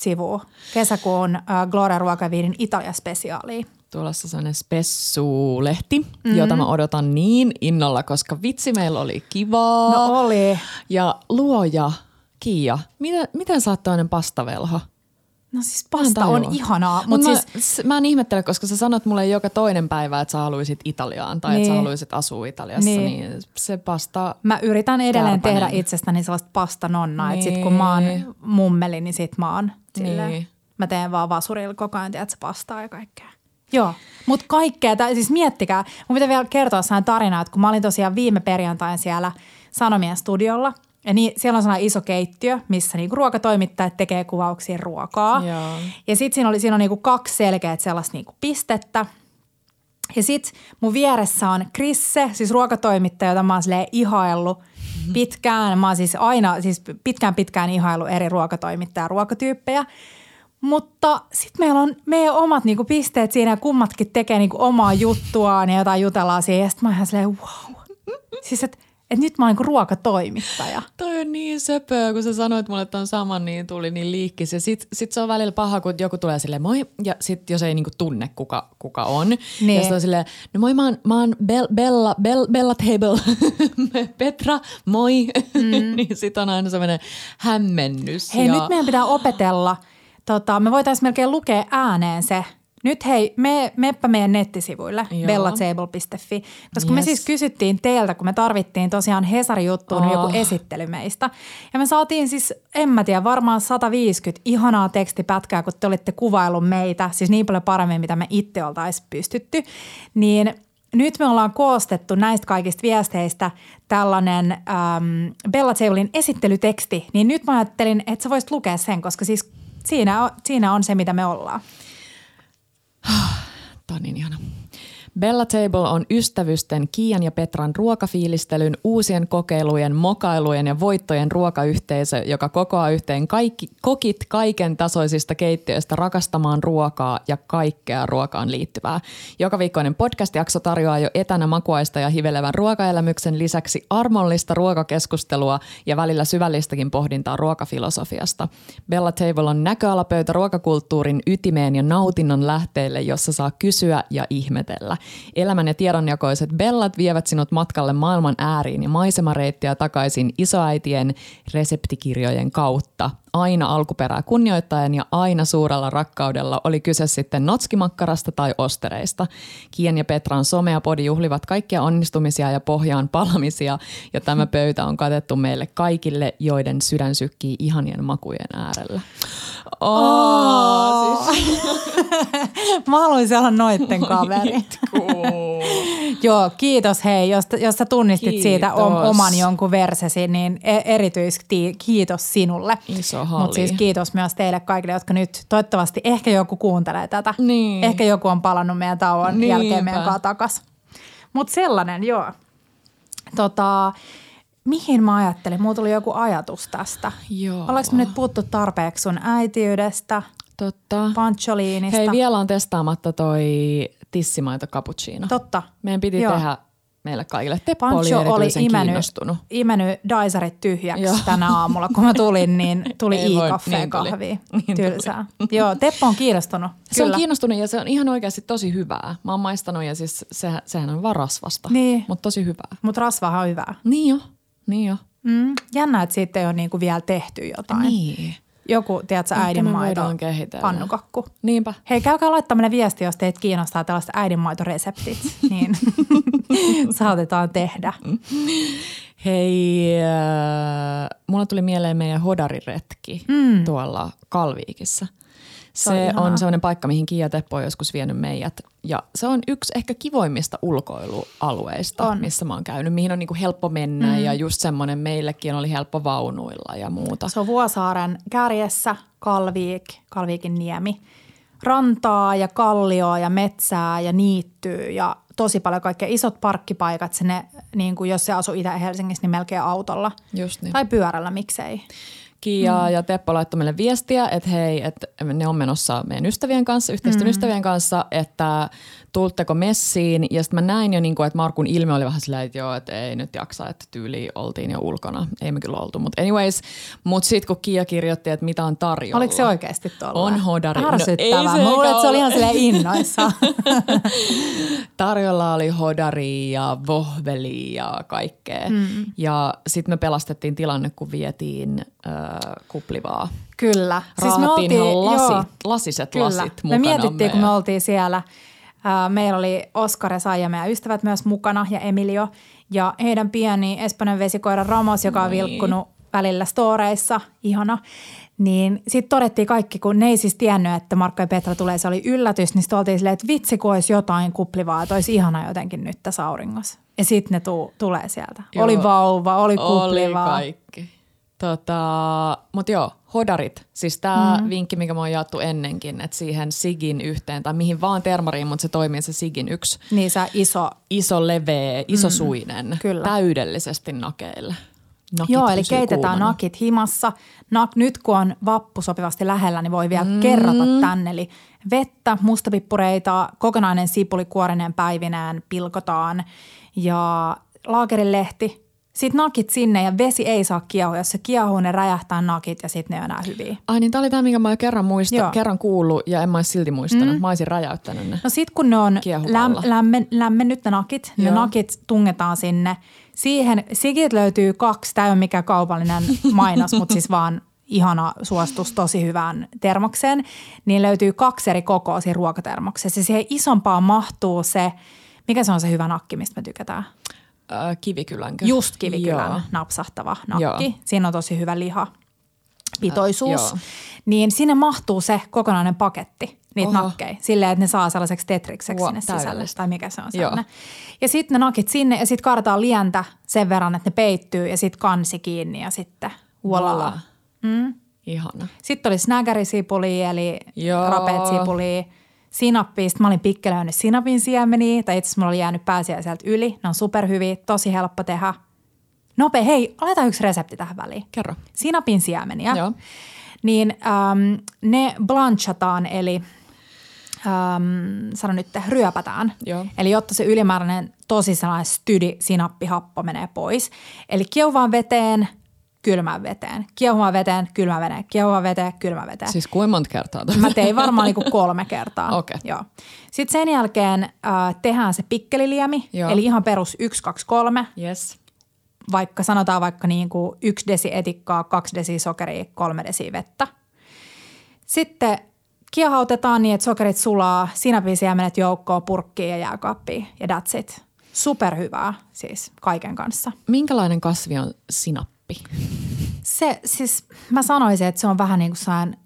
sivua kesäkuun äh, Gloria Ruokaviinin Italia-spesiaaliin. Tulossa sellainen spessu-lehti, mm-hmm. jota mä odotan niin innolla, koska vitsi meillä oli kivaa. No oli. Ja luoja, Kiia, miten, miten sä oot toinen pastavelho? No siis pasta on ihanaa, Mut mutta mä, siis mä en ihmettele, koska sä sanot mulle joka toinen päivä, että sä haluaisit Italiaan tai että sä Niin. haluaisit asua Italiassa, Niin. niin, niin se pasta... mä yritän edelleen Kärpänen. tehdä itsestäni sellaista pastanonnaa, että sit kun mä Niin. oon mummeli, niin sit mä oon silleen, Niin. mä teen vaan vasurilla koko ajan, tiedätkö, pastaa ja kaikkea. Joo, mutta kaikkea, tai siis miettikää, mun pitää vielä kertoa sellainen tarina, että kun mä olin tosiaan viime perjantain siellä Sanomien studiolla, ja niin, siellä on sellainen iso keittiö, missä niinku ruokatoimittajat tekee kuvauksia ruokaa. Joo. Ja sitten siinä, oli, siinä on niinku kaksi selkeät sellaista niinku pistettä. Ja sit mun vieressä on Krisse, siis ruokatoimittaja, jota mä oon ihaillut pitkään. Mä oon siis aina, siis pitkään pitkään ihaillut eri ruokatoimittaja ruokatyyppejä. Mutta sitten meillä on meidän omat niinku pisteet siinä ja kummatkin tekee niinku omaa juttuaan ja jotain jutellaan siihen. Ja sitten mä oon ihan silleen, wow. Siis että et nyt mä oon niinku ruokatoimittaja. Toi on niin söpöä, kun sä sanoit mulle ton saman, niin tuli niin liikkis. Ja sit, sit se on välillä paha, kun joku tulee silleen moi, ja sit jos ei niinku tunne, kuka, kuka on. Niin. Ja sit on silleen, no moi, mä oon, mä oon Bell, Bella, Bell, Bella Table, [laughs] Petra, moi. Mm. [laughs] niin sit on aina semmoinen hämmennys. Hei, ja... nyt meidän pitää opetella. Tota, me voitaisiin melkein lukea ääneen se. Nyt hei, me, meppä meidän nettisivuille, Joo. bellatable.fi, koska me Yes. siis kysyttiin teiltä, kun me tarvittiin tosiaan Hesari-juttuun Oh. joku esittely meistä. Ja me saatiin siis, en mä tiedä, varmaan 150 ihanaa tekstipätkää, kun te olitte kuvaillut meitä, siis niin paljon paremmin, mitä me itse oltaisiin pystytty. Niin nyt me ollaan koostettu näistä kaikista viesteistä tällainen äm, Bella Tablein esittelyteksti, niin nyt mä ajattelin, että sä voisit lukea sen, koska siis siinä on, siinä on se, mitä me ollaan. Tämä on niin ihana. Bella Table on ystävysten Kiian ja Petran ruokafiilistelyn, uusien kokeilujen, mokailujen ja voittojen ruokayhteisö, joka kokoaa yhteen kaikki, kokit kaiken tasoisista keittiöistä rakastamaan ruokaa ja kaikkea ruokaan liittyvää. Joka viikkoinen podcast-jakso tarjoaa jo etänä makuaista ja hivelevän ruokaelämyksen lisäksi armollista ruokakeskustelua ja välillä syvällistäkin pohdintaa ruokafilosofiasta. Bella Table on näköalapöytä ruokakulttuurin ytimeen ja nautinnon lähteille, jossa saa kysyä ja ihmetellä. Elämän ja tiedonjakoiset Bellat vievät sinut matkalle maailman ääriin ja maisemareittiä takaisin isoäitien reseptikirjojen kautta. Aina alkuperää kunnioittaen ja aina suurella rakkaudella, oli kyse sitten notskimakkarasta tai ostereista. Kien ja Petran somea podi juhlivat kaikkia onnistumisia ja pohjaan palamisia, ja tämä pöytä on katettu meille kaikille, joiden sydän sykkii ihanien makujen äärellä. Oh, siis [laughs] Mä haluaisin olla noitten kaveri. [laughs] Joo, kiitos hei, jos, jos sä tunnistit siitä Kiitos. oman jonkun versesi, niin e- erityisesti kiitos sinulle. Iso Mutta siis kiitos myös teille kaikille, jotka nyt toivottavasti ehkä joku kuuntelee tätä. Niin. Ehkä joku on palannut meidän tauon Niinpä. jälkeen meidän kanssa takas. Mutta sellainen, joo. Tota, mihin mä ajattelin? Mulla tuli joku ajatus tästä. Joo. Ollaanko me nyt puhuttu tarpeeksi sun äitiydestä, Totta. pancholiinista? Hei, vielä on testaamatta toi tissimaito cappuccino. Totta. Meidän piti Joo. tehdä meille kaikille. Teppo Pancho oli imennyt, kiinnostunut. imennyt Daisarit tyhjäksi Joo. tänä aamulla. Kun mä tulin, niin [laughs] tuli i-kaffeen niin tuli. kahvia. Niin tuli. Tylsää. Joo, Teppo on kiinnostunut. Se on kiinnostunut ja se on ihan oikeasti tosi hyvää. Mä oon maistanut ja siis se, sehän on vaan rasvasta, Niin. mutta tosi hyvää. Mutta rasvahan on hyvää. Niin jo, niin jo. Mm. Jännä, että siitä ei ole niinku vielä tehty jotain. Niin. Joku, tiedätkö, äidinmaito, pannukakku. Niinpä. Hei, käykää laittaminen viesti, jos teitä kiinnostaa tällaiset äidinmaitoreseptit, [laughs] niin [laughs] saatetaan tehdä. Hei, äh, mulla tuli mieleen meidän hodariretki mm. tuolla Kalviikissa. Se on ihanaa. on sellainen paikka, mihin Kiia Teppo on joskus vienyt meidät. Ja se on yksi ehkä kivoimmista ulkoilualueista, On. missä mä oon käynyt, mihin on niinku helppo mennä mm. ja just semmoinen meillekin oli helppo vaunuilla ja muuta. Se on Vuosaaren kärjessä, Kalviik, Kalviikin niemi. Rantaa ja kallioa ja metsää ja niittyy ja tosi paljon kaikkea isot parkkipaikat sinne, niin kuin jos se asuu Itä-Helsingissä, niin melkein autolla. Just niin. Tai pyörällä, miksei. Kiia mm. ja Teppo laittoi meille viestiä, että hei, että ne on menossa meidän ystävien kanssa, yhteisten mm. ystävien kanssa, että tultteko messiin. Ja sitten mä näin jo, niin kuin, että Markun ilme oli vähän silleen, että joo, että ei nyt jaksa, että tyyli oltiin jo ulkona. Ei me kyllä oltu, mutta anyways. Mutta sitten kun Kiia kirjoitti, että mitä on tarjolla. Oliko se oikeasti tuolla? On hodari. No, Ärsyttävää. se Mä luulen, että se oli ihan silleen innoissaan. [laughs] [laughs] Tarjolla oli hodari ja vohveli ja kaikkea. Mm. Ja sitten me pelastettiin tilanne, kun vietiin äh, kuplivaa. Kyllä. Siis me oltiin, lasi, joo, lasiset Kyllä. lasit Me mukana. mietittiin, kun me oltiin siellä. ää, Meillä oli Oskar ja Saija, meidän ystävät myös mukana ja Emilio. Ja heidän pieni Espanjan vesikoira Ramos, joka on Niin. vilkkunut välillä storeissa, ihana. Niin sitten todettiin kaikki, kun ne ei siis tiennyt, että Markko ja Petra tulee, se oli yllätys, niin sitten oltiin silleen, että vitsi, kun olisi jotain kuplivaa, että olisi ihana jotenkin nyt tässä auringossa. Ja sitten ne tuu, tulee sieltä. Joo. Oli vauva, oli kuplivaa. Oli kaikki. Tota, Mutta joo, hodarit. Siis tämä mm. vinkki, mikä me on jaettu ennenkin, että siihen Sigin yhteen tai mihin vaan termariin, mutta se toimii se Sigin yksi Niin se iso iso leveä, isosuinen, mm, kyllä. täydellisesti nakeille. Nakit Joo, eli keitetään kuumana. nakit himassa. Nak, nyt kun on vappu sopivasti lähellä, niin voi vielä mm. kerrata tänne. Eli vettä, mustapippureita, kokonainen sipuli kuorinen päivinään pilkotaan ja laakerilehti. Sitten nakit sinne ja vesi ei saa kiehua. Jos se kiehuu, ne räjähtää nakit ja sitten ne on enää hyviä. Ai niin, tämä oli tämä, minkä mä jo kerran, muista, Joo. kerran kuullut ja en mä olisi silti muistanut. Mm. Mä olisin räjäyttänyt ne. No sit kun ne on läm, lämmen, lämmennyt ne nakit, ne Joo. nakit tungetaan sinne. Siihen, Sigit löytyy kaksi, tämä ei ole mikään kaupallinen [laughs] mainos, mutta siis vaan ihana suostus tosi hyvään termokseen. Niin löytyy kaksi eri kokoa siinä ruokatermoksessa. Siihen isompaan mahtuu se, mikä se on se hyvä nakki, mistä me tykätään? Äh, kivikylänkö? Just kivikylän Joo. napsahtava nakki. Joo. Siinä on tosi hyvä liha pitoisuus. Äh, niin sinne mahtuu se kokonainen paketti, niitä Oho. nakkeja. Silleen, että ne saa sellaiseksi tetrikseksi Wow, sinne sisälle. Tai mikä se on Joo. sellainen. Ja sitten ne nakit sinne ja sitten kaadetaan lientä sen verran, että ne peittyy ja sitten kansi kiinni ja sitten voila. Mm. Ihana. Sitten oli snägärisipuli eli Joo. Rapeetsipuli, sinappi. Sitten mä olin pikkelöinyt sinapin siemeniä, tai itse asiassa mulla oli jäänyt pääsiäiseltä yli. Ne on superhyviä, tosi helppo tehdä. Nopea, hei, aletaan yksi resepti tähän väliin. Kerro. Sinapin siemeniä. Joo. Niin äm, ne blanchataan, eli äm, sano nyt, ryöpätään. Joo. Eli jotta se ylimääräinen tosi sellainen stydi sinappihappo menee pois. Eli kiehuvaan veteen, kylmään veteen, kiehuvaan veteen, kylmään veteen, kiehuvaan veteen, kylmään veteen. Siis kuinka monta kertaa? Mä tein varmaan niinku kolme kertaa. [laughs] Okei. Joo. Sitten sen jälkeen äh, tehdään se pikkeliliemi, Joo. eli ihan perus 1, 2, 3, Yes. vaikka sanotaan vaikka niin kuin yksi desi etikkaa, kaksi desi sokeria, kolme desi vettä. Sitten kiehautetaan niin, että sokerit sulaa, sinapin joukkoon, purkkiin ja jääkaappiin ja that's it. Superhyvää siis kaiken kanssa. Minkälainen kasvi on sinappi? Se siis, mä sanoisin, että se on vähän niin kuin sellainen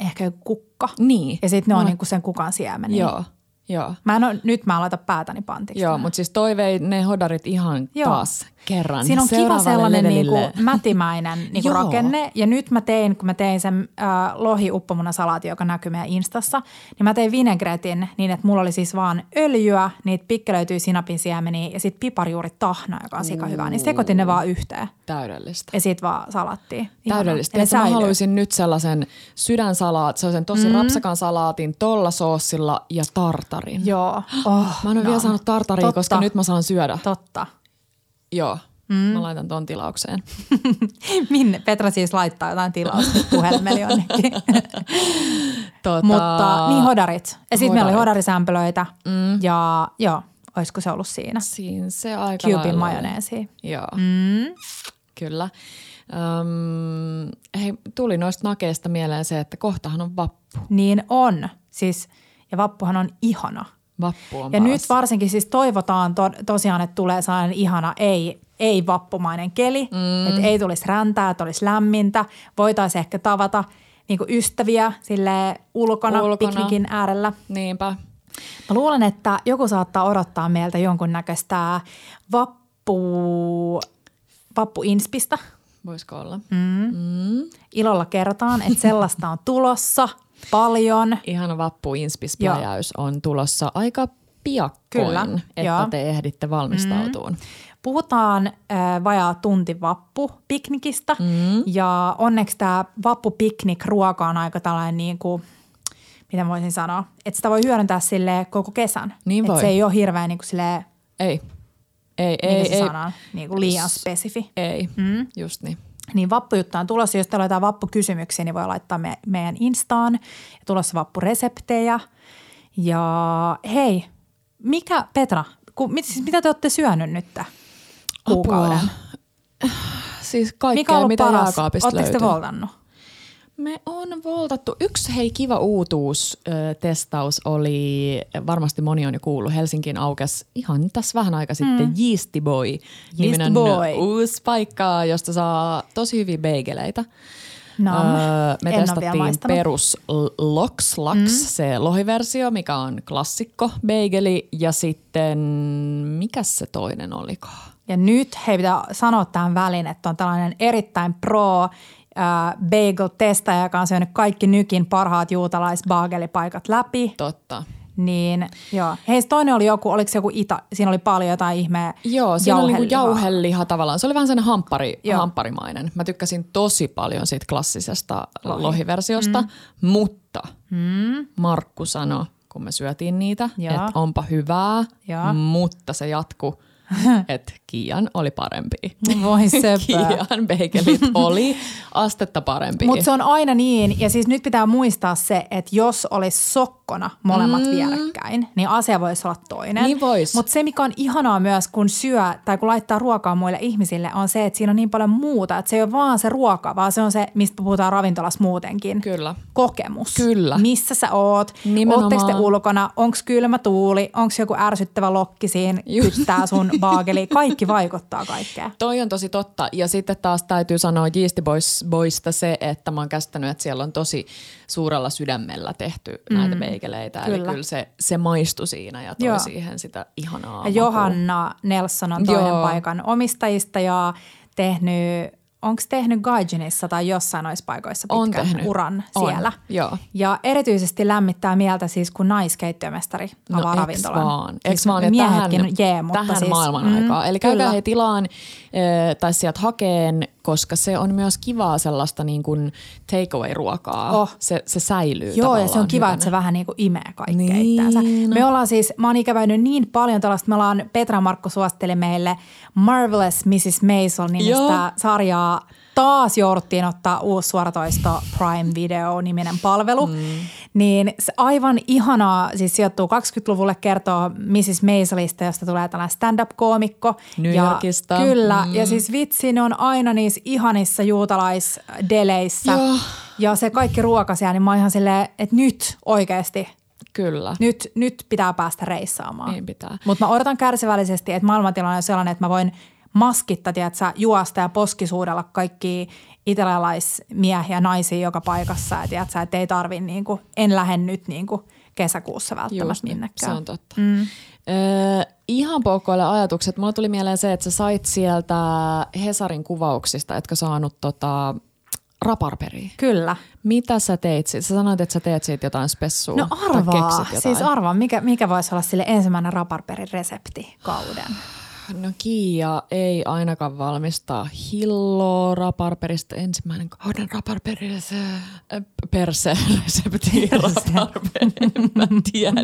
ehkä joku kukka. Niin. Ja sitten ne on Mulla- niin kuin sen kukan siemeniä. Joo, joo. Mä en ole, nyt mä laitan päätäni pantiksi. Joo, mutta siis toi vei ne hodarit ihan Joo. taas kerran Siinä on kiva sellainen levelille. niinku [laughs] mätimäinen niinku rakenne. Ja nyt mä tein, kun mä tein sen äh, lohi-uppomunasalaati, joka näkyy meidän Instassa, niin mä tein vinegretin niin, että mulla oli siis vaan öljyä, niitä pikkelöityi sinapin siemeniä ja sitten piparjuuri tahna, joka on sika hyvä. Niin sekoitin ne vaan yhteen Täydellistä. ja sit vaan salattiin. Täydellistä. Ja mä haluaisin nyt sellaisen sydänsalaat, sellaisen tosi mm. rapsakan salaatin tolla soosilla ja tartarin. Joo. Oh, [gasps] Mä en ole no. vielä saanut tartaria, Totta. koska nyt mä saan syödä. Totta. Joo. Mm. Mä laitan ton tilaukseen. [laughs] Minne? Petra siis laittaa jotain tilausta puhelimelle [laughs] jonnekin. Tota, Mutta niin hodarit. Ja sitten meillä oli hodarit. hodarisämpylöitä mm. ja joo, olisiko se ollut siinä? Siinä se aika Cubin majoneesi. Joo, mm. kyllä. Öm, hei, tuli noista nakeista mieleen se, että kohtahan on vappu. Niin on. Siis, ja vappuhan on ihana. Vappu on Ja nyt varsinkin siis toivotaan to, tosiaan, että tulee sellainen ihana ei, ei vappumainen keli, mm. että ei tulisi räntää, että olisi lämmintä. Voitaisiin ehkä tavata niin ystäviä sille ulkona, Ulkona. piknikin äärellä. Niinpä. Mä luulen, että joku saattaa odottaa meiltä jonkunnäköistä vappu, vappuinspistä. Voisiko olla? Ilolla kerrotaan, että sellaista on tulossa [laughs] paljon. Ihana vappu-inspispläjäys on tulossa aika piakkoin, Kyllä, että joo. te ehditte valmistautumaan. Mm. Puhutaan äh, vajaa tunti vappupiknikistä mm. ja onneksi tämä vappupiknik-ruoka on aika tällainen niin kuin, mitä voisin sanoa, että sitä voi hyödyntää sille koko kesän. Niin voi. se ei ole hirveän niin kuin silleen, Ei. Ei, mikä ei, se ei. sanoo, niin kuin liian spesifi. Ei, mm. just niin. Niin vappujuttu on tulossa. Jos teillä on jotain vappukysymyksiä, niin voi laittaa me, meidän Instaan. Ja tulossa vappureseptejä. Ja hei, mikä, Petra, ku, mit, siis mitä te olette syönyt nyt kuukauden? Apua. Siis Mikä kaikkea, on ollut mitä paras? jääkaapista Oletteko te voltannut? Me on voltattu. Yksi hei kiva uutuus ö, testaus oli, varmasti moni on jo kuullut, Helsinkiin aukesi ihan tässä vähän aika sitten mm. Yeasty Boy niminen Boy. uusi paikka, josta saa tosi hyviä beigeleitä. Nam. Öö, me En testattiin perus Lox Lux, mm. se lohiversio, mikä on klassikko beigeli ja sitten, mikä se toinen olikaan? Ja nyt hei pitää sanoa tähän väliin, että on tällainen erittäin pro bagel-testaja, joka on syönyt kaikki nykin parhaat juutalaisbaagelipaikat läpi. Totta. Niin joo. Hei, se toinen oli joku, oliko se joku ita, siinä oli paljon jotain ihmeä Joo, siinä oli niinku jauhelihaa. jauheliha tavallaan. Se oli vähän sellainen hamppari, Joo. hampparimainen. Mä tykkäsin tosi paljon siitä klassisesta Lohi. lohiversiosta, mm. mutta mm. Markku sanoi, kun me syötiin niitä, että onpa hyvää, Joo. mutta se jatku, [laughs] että Kian oli parempi. Voi. [laughs] Kian beigelit oli astetta parempi. Mutta se on aina niin, ja siis nyt pitää muistaa se, että jos olisi sokkona molemmat mm. vierekkäin, niin asia voisi olla toinen. Niin vois. Mutta se, mikä on ihanaa myös, kun syö tai kun laittaa ruokaa muille ihmisille, on se, että siinä on niin paljon muuta. Että se ei ole vaan se ruoka, vaan se on se, mistä puhutaan ravintolassa muutenkin. Kyllä. Kokemus. Kyllä. Missä sä oot? Nimenomaan. Ootteko te ulkona? Onko kylmä tuuli? Onko joku ärsyttävä lokki siinä? Just. Kyttää sun [laughs] baageli? Kaikki vaikuttaa kaikkea. Toi on tosi totta. Ja sitten taas täytyy sanoa Yeasty Boys, Boysta se, että mä oon käsittänyt, että siellä on tosi suurella sydämellä tehty mm. näitä beigeleitä. Eli Kyllä. kyllä se, se maistui siinä ja toi Joo. siihen sitä ihanaa Ja. Johanna Nelson on toinen Joo. paikan omistajista ja tehnyt, onko tehnyt Gaijinissa tai jossain noissa paikoissa On pitkän tehnyt. uran On, siellä. joo. Ja erityisesti lämmittää mieltä siis, kun naiskeittiömestari No avaa eks ravintolan. vaan, Siis eks vaan. Miehetkin tähän, jee, mutta tähän siis, maailman aikaa. Eli käykää he tilaan äh, tai sieltä hakeen, koska se on myös kivaa sellaista niin kuin takeaway-ruokaa. Oh. Se, se säilyy Joo, ja se on kiva, hyvänä. että se vähän niin kuin imee kaikkea Niin. itseänsä. Me ollaan siis, mä oon ikävänyt niin paljon tällaista, me ollaan, Petra Markku suositteli meille Marvelous Mrs. Maisel nimistä Joo. sarjaa. Taas jouduttiin ottaa uusi suoratoisto Prime Video-niminen palvelu. Mm. Niin se aivan ihanaa, siis sijoittuu 20-luvulle kertoo Mrs. Maiselista, josta tulee tällainen stand-up-koomikko. New ja Yorkista. Kyllä, Mm. ja siis vitsi, ne on aina niissä ihanissa juutalaisdeleissä. Joo. Ja se kaikki ruoka siellä, niin mä oon ihan silleen, että nyt oikeasti, Kyllä. nyt, nyt pitää päästä reissaamaan. Niin pitää. Mutta mä odotan kärsivällisesti, että maailmantilanne on sellainen, että mä voin maskitta, tiedätkö, juosta ja poskisuudella kaikki italialaismiehiä ja naisia joka paikassa. Ja tiedätkö, että ei tarvi, niin kuin, en lähde nyt niin kuin kesäkuussa välttämättä Just niin, minnekään. Se on totta. Mm. Öö, ihan poukkoille ajatukset. Mulla tuli mieleen se, että sä sait sieltä Hesarin kuvauksista, etkö saanut tota, raparperia. Kyllä. Mitä sä teit siitä? Sä sanoit, että sä teet siitä jotain spessua. No arvaa, jotain. siis arvaa, mikä, mikä voisi olla sille ensimmäinen raparperin resepti kauden. No Kiia ei ainakaan valmistaa hilloa raparperista. Ensimmäinen kauden raparperi se äh, perse resepti raparperi. Mä tiedä.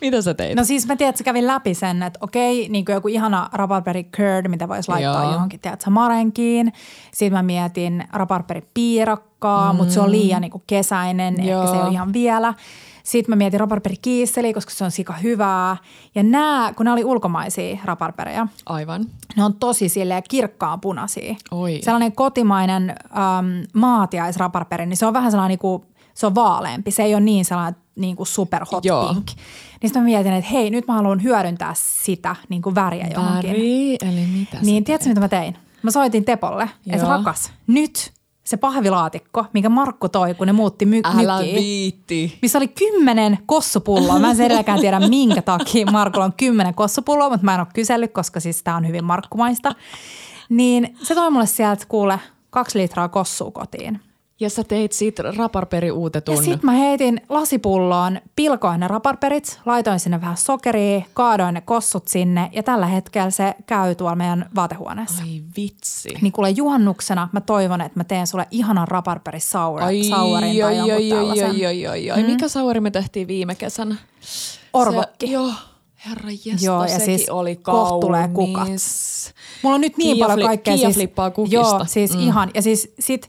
Mitä sä teit? No siis mä tiedän, että kävin läpi sen, että okei, niin kuin joku ihana raparperi curd, mitä voisi laittaa Joo. johonkin, tiedätkö, marenkiin. Sitten mä mietin raparperi piirakkaa, mm. mutta se on liian niin kuin kesäinen, Joo. ehkä se ei ole ihan vielä. Sitten mä mietin raparperikiisseliä, koska se on sika hyvää. Ja nämä, kun ne oli ulkomaisia raparpereja, Aivan. ne on tosi silleen kirkkaan punaisia. Oi. Sellainen kotimainen äm, maatiaisraparperi, niin se on vähän sellainen niin kuin, se on vaaleampi. Se ei ole niin sellainen niin kuin super hot Joo. pink. Niin sitten mä mietin, että hei, nyt mä haluan hyödyntää sitä niin kuin väriä johonkin. Väri, eli mitä Niin tiedätkö, mitä mä tein? Mä soitin Tepolle, että rakas, nyt se pahvilaatikko, minkä Markku toi, kun ne muutti my- Älä mykiin, viitti. missä oli kymmenen kossupulloa. Mä en sen edelläkään tiedä, minkä takia Markulla on kymmenen kossupulloa, mutta mä en ole kysellyt, koska siis tää on hyvin markkumaista. Niin se toi mulle sieltä, kuule, kaksi litraa kossua kotiin. Ja sä teit siitä raparperi-uutetun. Ja sit mä heitin lasipulloon, pilkoin ne raparperit, laitoin sinne vähän sokeria, kaadoin ne kossut sinne ja tällä hetkellä se käy tuolla meidän vaatehuoneessa. Ai vitsi. Niin kuule juhannuksena mä toivon, että mä teen sulle ihanan raparperi sour, Ai, sourin tai ai, jonkun ai, ai, tällaisen. ai, ai, ai, ai. Mikä sauri me tehtiin viime kesänä? Orvokki. Se, joo, herra jesta, Joo, ja sekin siis oli tulee kukat. kaunis. Mulla on nyt niin Kiia paljon kaikkea. Kiia siis, flippaa kukista. Joo, siis Mm. mm. ihan. Ja siis sit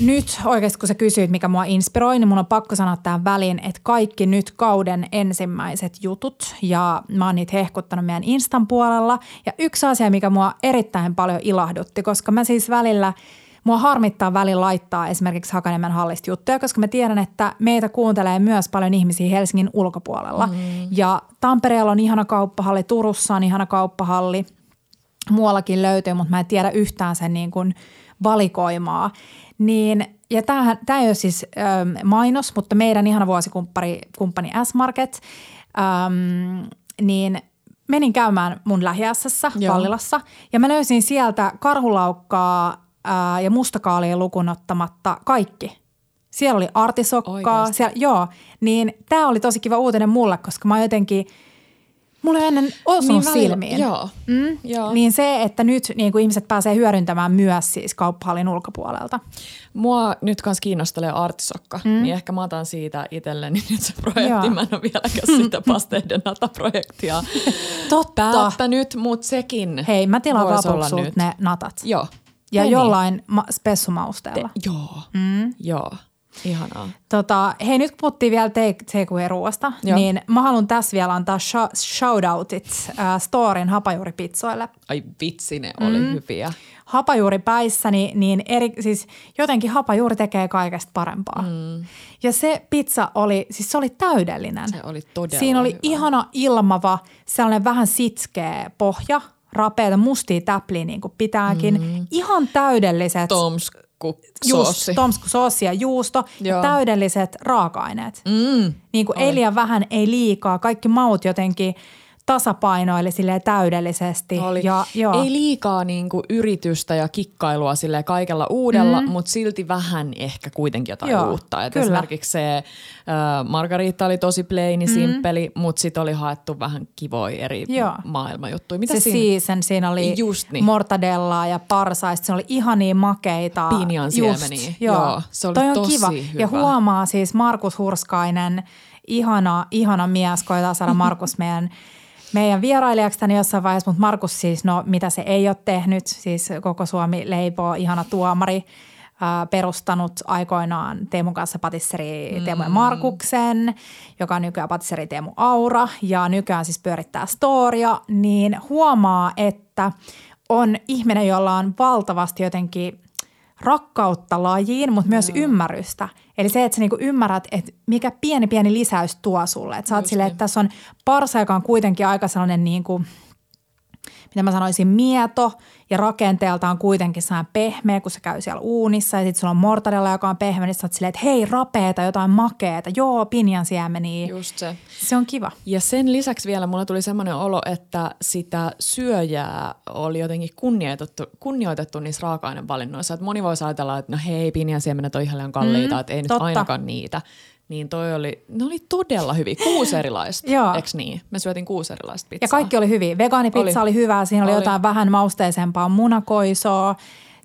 nyt oikeasti kun sä kysyit, mikä mua inspiroi, niin mun on pakko sanoa tähän väliin, että kaikki nyt kauden ensimmäiset jutut ja mä oon niitä hehkuttanut meidän Instan puolella. Ja yksi asia, mikä mua erittäin paljon ilahdutti, koska mä siis välillä – Mua harmittaa välillä laittaa esimerkiksi Hakaniemen hallista juttuja, koska mä tiedän, että meitä kuuntelee myös paljon ihmisiä Helsingin ulkopuolella. Mm. Ja Tampereella on ihana kauppahalli, Turussa on ihana kauppahalli, muuallakin löytyy, mutta mä en tiedä yhtään sen niin kuin valikoimaa. Niin, ja tämä ei ole siis ähm, mainos, mutta meidän ihana vuosikumppani kumppani S-Market, ähm, niin menin käymään mun lähiässässä. Vallilassa ja mä löysin sieltä karhulaukkaa ää, ja mustakaalia lukuun ottamatta kaikki. Siellä oli artisokkaa, Oikeasti? siellä, joo, niin tämä oli tosi kiva uutinen mulle, koska mä jotenkin, mulla ei ennen osunut Niin silmiin. joo. Mm? Joo. Niin se, että nyt niin kuin ihmiset pääsee hyödyntämään myös siis kauppahallin ulkopuolelta. Mua nyt kans kiinnostelee artisokka, mm. niin ehkä mä otan siitä itselleni nyt se projekti. Joo. Mä en ole vieläkään [laughs] sitä pasteiden nata-projektia Totta. päättänyt, mutta sekin Hei, mä tilaan nyt. ne natat. Joo. Ja Tee jollain ma- spessumausteella. Niin. Joo, mm. joo. Ihanaa. Tota, hei, nyt kun puhuttiin vielä Joo. niin mä haluan tässä vielä antaa sh- shoutoutit äh, Storin hapajuuripizzoille. Ai vitsi, ne oli Mm. hyviä. Hapajuuripäissäni, niin eri, siis jotenkin hapajuuri tekee kaikesta parempaa. Mm. Ja se pizza oli, siis se oli täydellinen. Se oli todella Siinä oli hyvä. ihana ilmava, sellainen vähän sitskeä pohja, rapeita mustia täpliä niin kuin pitääkin. Mm. Ihan täydelliset. Tomsku Just, soossi ja juusto Joo. ja täydelliset raaka-aineet. Mm. Niin kuin ei liian vähän, ei liikaa. Kaikki maut jotenkin tasapainoili silleen täydellisesti. Oli. Ja, joo. Ei liikaa niinku yritystä ja kikkailua sille kaikella uudella, mm. mutta silti vähän ehkä kuitenkin jotain Joo, uutta. Et kyllä. esimerkiksi se äh, Margarita oli tosi plaini, mm. simppeli, mutta sitten oli haettu vähän kivoja eri Joo. maailmanjuttuja. Mitä se siinä? season, siinä oli Just niin. mortadellaa ja parsaista, se oli ihania makeita. Pinjan siemeniä. Joo. Joo, se oli Toi on tosi kiva. hyvä. Ja huomaa siis Markus Hurskainen, ihana, ihana mies, koetaan saada [laughs] Markus meidän meidän vierailijaksi tänne jossain vaiheessa, mutta Markus siis, no mitä se ei ole tehnyt, siis koko Suomi leipoo, ihana tuomari, ää, perustanut aikoinaan Teemun kanssa patisseri Teemu ja Markuksen, joka on nykyään patisseri Teemu Aura ja nykyään siis pyörittää Storia, niin huomaa, että on ihminen, jolla on valtavasti jotenkin rakkautta lajiin, mutta myös ymmärrystä. Eli se, että sä niinku ymmärrät, että mikä pieni pieni lisäys tuo sulle. Että sä oot silleen, niin. että tässä on parsa, joka on kuitenkin aika sellainen niinku, mitä mä sanoisin, mieto ja rakenteeltaan kuitenkin sellainen pehmeä, kun se käy siellä uunissa. Ja sitten sulla on mortadella, joka on pehmeä, niin sä oot silleen, että hei, rapeeta, jotain makeeta, joo, pinjan siemeniä. Just se. Se on kiva. Ja sen lisäksi vielä mulla tuli semmoinen olo, että sitä syöjää oli jotenkin kunnioitettu, kunnioitettu niissä raaka-ainevalinnoissa. Että moni voisi ajatella, että no hei, pinjansiemenet on ihan liian kalliita, mm, että ei totta. nyt ainakaan niitä. Niin toi oli, ne oli todella hyviä. Kuusi [laughs] erilaista, eks niin? Me syötiin kuusi erilaista pizzaa. Ja kaikki oli hyviä. Vegaanipizza oli, Oli. oli hyvää, siinä oli, Oli. jotain vähän mausteisempaa munakoisoa.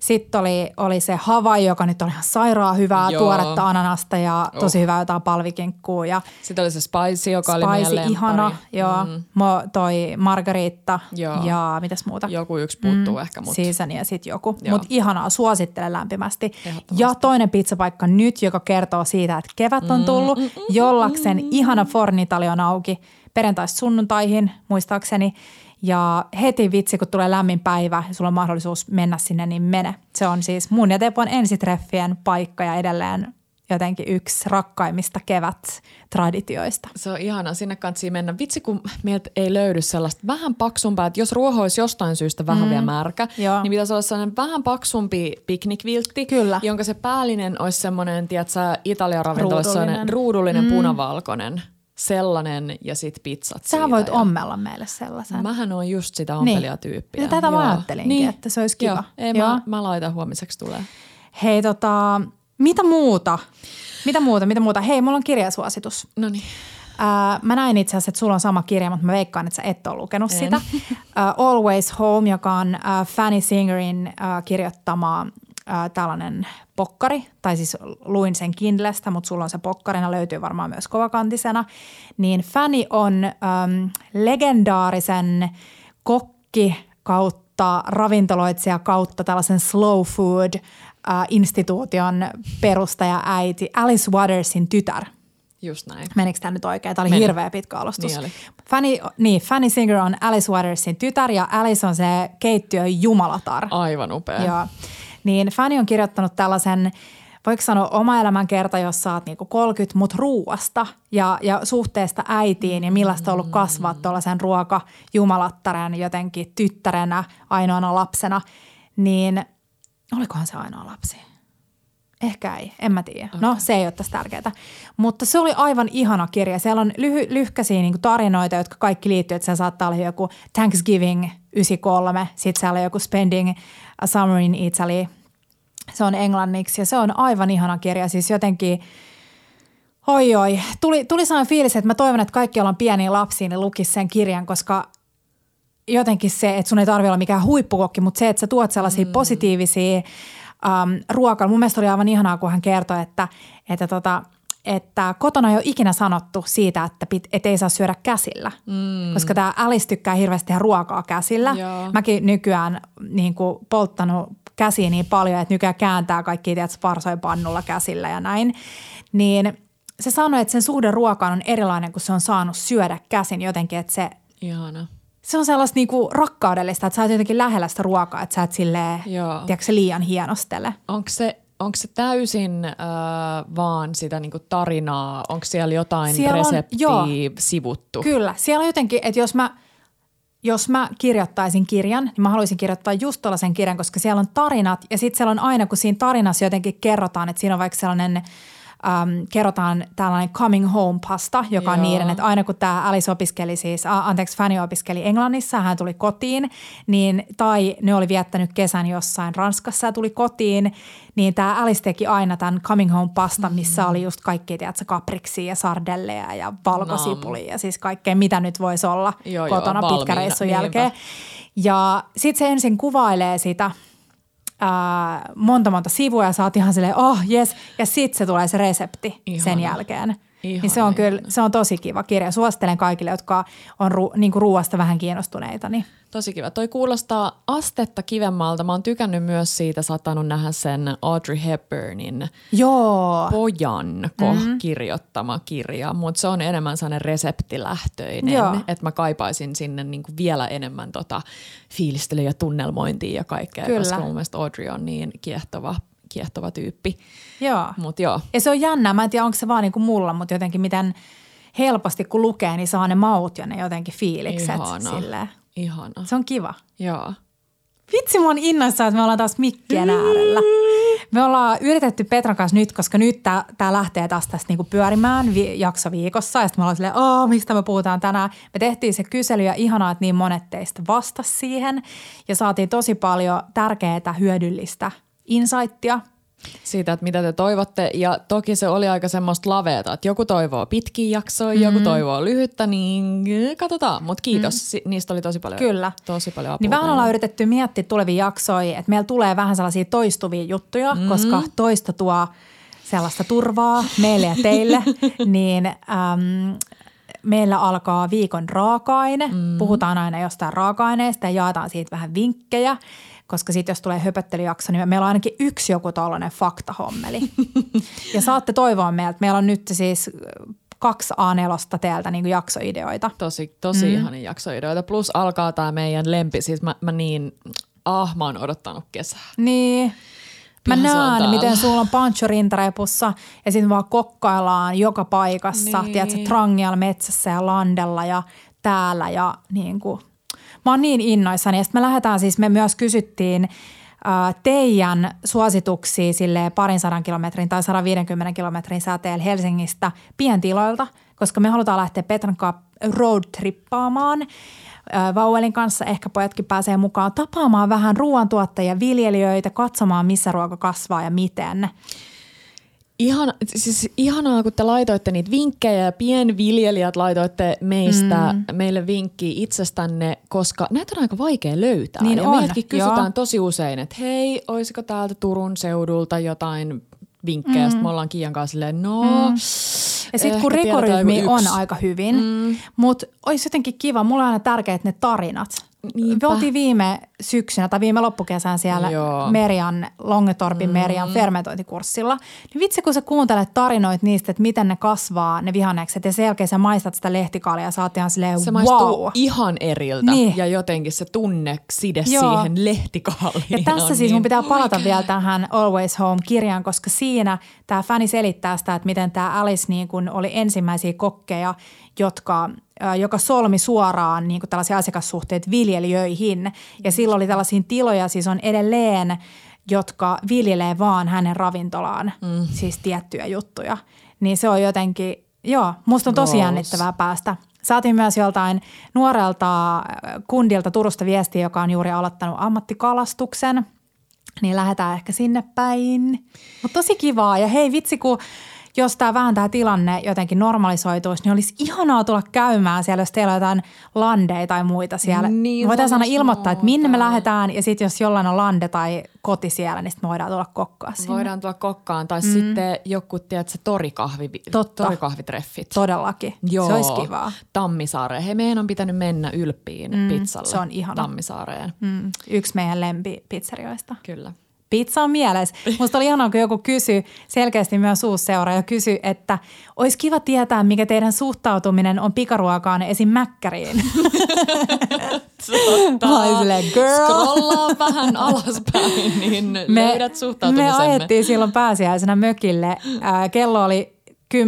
Sitten oli, oli se Hawaii, joka nyt on ihan sairaan hyvää, Joo. tuoretta ananasta ja tosi hyvää jotain palvikinkkuu. Ja Sitten oli se spicy, joka oli spicy, meidän ihana, lemppari. joo. Mm. Mo, toi margarita Joo. ja mitäs muuta? Joku yksi puuttuu ehkä, mutta Season ja sitten joku. Mutta ihanaa, suosittelen lämpimästi. Ja toinen pizzapaikka nyt, joka kertoo siitä, että kevät on tullut. Mm, mm, mm, Jollaksen ihana Fornitali on auki perjantaista sunnuntaihin, muistaakseni. Ja heti vitsi, kun tulee lämmin päivä ja sulla on mahdollisuus mennä sinne, niin mene. Se on siis mun ja Tepon ensitreffien paikka ja edelleen jotenkin yksi rakkaimmista kevät-traditioista. Se on ihana, sinne kansi mennä. Vitsi, kun meiltä ei löydy sellaista vähän paksumpaa, että jos ruoho olisi jostain syystä vähän mm. vielä märkä, Joo. niin pitäisi olla sellainen vähän paksumpi piknikviltti, Kyllä. jonka se päällinen olisi semmoinen, tiedätkö, Italian ravintolassa Ruudullinen. ruudullinen mm. punavalkoinen. Sellainen ja sit pizzat siitä voit ja... ommella meille sellaisen. Mähän on just sitä ompelijatyyppiä. Ja tätä mä Joo. ajattelinkin, että se olisi kiva. Joo. Ei, Joo. mä, mä laitan huomiseksi tulee. Hei tota, mitä muuta? Mitä muuta, mitä muuta? Hei, mulla on kirjasuositus. No niin. Mä näin itse asiassa, että sulla on sama kirja, mutta mä veikkaan, että sä et ole lukenut En. sitä. Ää, Always Home, joka on ää, Fanny Singerin ää, kirjoittama ää, tällainen pokkari, tai siis luin sen Kindlestä, mutta sulla on se pokkarina, löytyy varmaan myös kovakantisena. Niin Fanny on äm, legendaarisen kokki kautta ravintoloitsija kautta tällaisen slow food ää, instituution perustaja äiti Alice Watersin tytär. Just näin. Menikö tämä nyt oikein? Tämä oli Meni. hirveä pitkä alustus. Niin oli. Fanny, niin, Fanny Singer on Alice Watersin tytär ja Alice on se keittiön jumalatar. Aivan upea. Joo. Niin Fanny on kirjoittanut tällaisen, voiko sanoa oma elämän kerta, jos sä oot niinku 30, mut ruuasta ja, ja suhteesta äitiin ja millaista on ollut kasvaa tuollaisen ruokajumalattaren jotenkin tyttärenä, ainoana lapsena. Niin olikohan se ainoa lapsi? Ehkä ei, en mä tiedä. No se ei ole tässä tärkeää. Mutta se oli aivan ihana kirja. Siellä on lyhy, lyhkäisiä niin tarinoita, jotka kaikki liittyy. Että se saattaa olla joku Thanksgiving 93, sitten siellä on joku Spending a Summer in Italy. Se on englanniksi ja se on aivan ihana kirja. Siis jotenkin, oi oi, tuli, tuli sellainen fiilis, että mä toivon, että kaikki, joilla on pieniä lapsia, niin lukis sen kirjan, koska jotenkin se, että sun ei tarvitse olla mikään huippukokki, mutta se, että sä tuot sellaisia mm. positiivisia um, ruokailu. Mun mielestä oli aivan ihanaa, kun hän kertoi, että, että, tota, että kotona ei ole ikinä sanottu siitä, että, pit, että ei saa syödä käsillä. Mm. Koska tämä Alice tykkää hirveästi tehdä ruokaa käsillä. Joo. Mäkin nykyään niin kuin, polttanut käsiä niin paljon, että nykyään kääntää kaikki tiedät, sparsoja pannulla käsillä ja näin. Niin se sanoi, että sen suhde ruokaan on erilainen, kun se on saanut syödä käsin jotenkin, että se Ihana. Se on sellaista niinku rakkaudellista, että sä oot jotenkin lähellä sitä ruokaa, että sä et silleen, tiedätkö, se liian hienostele. Onko se, onko se täysin äh, vaan sitä niinku tarinaa? Onko siellä jotain Siellä on- reseptiä joo. sivuttu? Kyllä, siellä on jotenkin, että jos mä, jos mä kirjoittaisin kirjan, niin mä haluaisin kirjoittaa just tuollaisen kirjan, koska siellä on tarinat ja sitten siellä on aina, kun siinä tarinassa jotenkin kerrotaan, että siinä on vaikka sellainen Um, kerrotaan tällainen coming home pasta, joka on Joo. niiden, että aina kun tämä Alice opiskeli siis, a, anteeksi Fanny opiskeli Englannissa, hän tuli kotiin, niin, tai ne oli viettänyt kesän jossain Ranskassa ja tuli kotiin, niin tämä Alice teki aina tämän coming home pasta, missä oli just kaikki, tiedätkö, kapriksia ja sardelleja ja valkosipulia ja siis kaikkea, mitä nyt voisi olla Joo, kotona pitkän reissun niinpä. jälkeen. Ja sitten se ensin kuvailee sitä ää, monta monta sivua ja sä oot ihan silleen, oh yes, ja sitten se tulee se resepti Ihana. sen jälkeen. Ihana, niin se on kyllä, se on tosi kiva kirja. Suosittelen kaikille, jotka on ru, niin kuin ruuasta vähän kiinnostuneita. Niin. Tosi kiva. Toi kuulostaa astetta kivemmalta. Mä oon tykännyt myös siitä, saattanut nähdä sen Audrey Hepburnin Joo, pojan mm-hmm. kirjoittama kirja, mutta se on enemmän sellainen reseptilähtöinen, että mä kaipaisin sinne niinku vielä enemmän tota fiilistelyä ja tunnelmointia ja kaikkea, Kyllä. koska mun mielestä Audrey on niin kiehtova, kiehtova tyyppi. joo. Mutta joo, Ja se on jännä, mä en tiedä onko se vaan niin kuin mulla, mutta jotenkin miten helposti kun lukee, niin saa ne maut ja ne jotenkin fiilikset. ihana, Silleen. ihana. Se on kiva. Joo. Vitsi, mä oon innoissaan, että me ollaan taas mikkien äärellä. Me ollaan yritetty Petran kanssa nyt, koska nyt tää lähtee taas tästä niinku pyörimään vi- jakso viikossa. Ja sitten me ollaan silleen, Aa, mistä me puhutaan tänään. Me tehtiin se kysely ja ihanaa, että niin monet teistä vastas siihen. Ja saatiin tosi paljon tärkeää hyödyllistä insightia. siitä, että mitä te toivotte. Ja toki se oli aika semmoista laveeta, että joku toivoo pitkiä jaksoja, mm-hmm. joku toivoo lyhyttä, niin katsotaan. Mutta kiitos, mm. niistä oli tosi paljon, Kyllä. tosi paljon apua. Niin vähän ollaan yritetty miettiä tulevia jaksoja, että meillä tulee vähän sellaisia toistuvia juttuja, mm-hmm. koska toista tuo sellaista turvaa meille ja teille, [laughs] niin äm, meillä alkaa viikon raaka-aine. Mm. Puhutaan aina jostain raaka-aineesta ja jaetaan siitä vähän vinkkejä koska sitten jos tulee höpöttelyjakso, niin meillä on ainakin yksi joku tällainen faktahommeli. ja saatte toivoa meiltä, meillä on nyt siis kaksi A4 teiltä niin jaksoideoita. Tosi, tosi mm. ihania jaksoideoita. Plus alkaa tämä meidän lempi, siis mä, mä niin, ah mä oon odottanut kesää. Niin. Mä näen, miten sulla on pancho rintarepussa ja sitten vaan kokkaillaan joka paikassa, niin. tiedätkö, Trangial metsässä ja landella ja täällä ja niin kuin – Mä oon niin innoissani. Ja me lähdetään siis, me myös kysyttiin äh, teidän suosituksia sille parin sadan kilometrin tai 150 kilometrin säteellä Helsingistä pientiloilta, koska me halutaan lähteä Petran kanssa roadtrippaamaan Vauelin kanssa. Ehkä pojatkin pääsee mukaan tapaamaan vähän ruoantuottajia, viljelijöitä, katsomaan missä ruoka kasvaa ja miten. Ihan, siis ihanaa, kun te laitoitte niitä vinkkejä ja pienviljelijät laitoitte meistä, mm. meille vinkkiä itsestänne, koska näitä on aika vaikea löytää. Niin ja on, meiltäkin kysytään joo. tosi usein, että hei, olisiko täältä Turun seudulta jotain vinkkejä. Mm. Sitten me ollaan Kiian kanssa silleen, no... Mm. Ja sitten kun rekorytmi on aika hyvin, mm. mutta olisi jotenkin kiva, mulla on aina tärkeät ne tarinat. Niinpä. Me oltiin viime syksynä tai viime loppukesän siellä Joo. Merian, Longetorpin mm. Merian fermentointikurssilla. Niin vitsi, kun sä kuuntelet tarinoit niistä, että miten ne kasvaa, ne vihannekset, ja sen jälkeen sä maistat sitä lehtikalia ja sä oot ihan silleen, Se wow. ihan eriltä niin. ja jotenkin se tunne side Joo. siihen lehtikaliin. Ja tässä siis niin mun pitää palata oikein. vielä tähän Always Home-kirjaan, koska siinä tämä fani selittää sitä, että miten tämä Alice niin kun oli ensimmäisiä kokkeja, jotka joka solmi suoraan niin kuin tällaisia asiakassuhteita viljelijöihin. Ja silloin oli tällaisia tiloja, siis on edelleen, jotka viljelee vaan hänen ravintolaan, mm. siis tiettyjä juttuja. Niin se on jotenkin, joo, musta on tosi jännittävää päästä. Saatiin myös joltain nuorelta kundilta Turusta viestiä, joka on juuri aloittanut ammattikalastuksen. Niin lähdetään ehkä sinne päin. Mutta tosi kivaa. Ja hei vitsi, kun jos tämä vähän tämä tilanne jotenkin normalisoituisi, niin olisi ihanaa tulla käymään siellä, jos teillä on jotain landeja tai muita siellä. Niin, voitaisiin aina ilmoittaa, että minne me lähdetään ja sitten jos jollain on lande tai koti siellä, niin sitten voidaan tulla kokkaan sinne. Voidaan tulla kokkaan tai mm. sitten joku, tiedätkö, torikahvi, Totta. torikahvitreffit. Todellakin. Joo. Se olisi kivaa. Tammisaareen. Hei, meidän on pitänyt mennä Ylppiin mm, pizzalle. Se on ihana. Tammisaareen. Mm. Yksi meidän lempipizzerioista. Kyllä pizza on mielessä. Musta oli ihanaa, kun joku kysyi, selkeästi myös ja kysyi, että olisi kiva tietää, mikä teidän suhtautuminen on pikaruokaan esim. mäkkäriin. Mä silleen, girl. Scrollaa vähän alaspäin, niin me, löydät suhtautumisemme. Me ajettiin silloin pääsiäisenä mökille. kello oli 10.45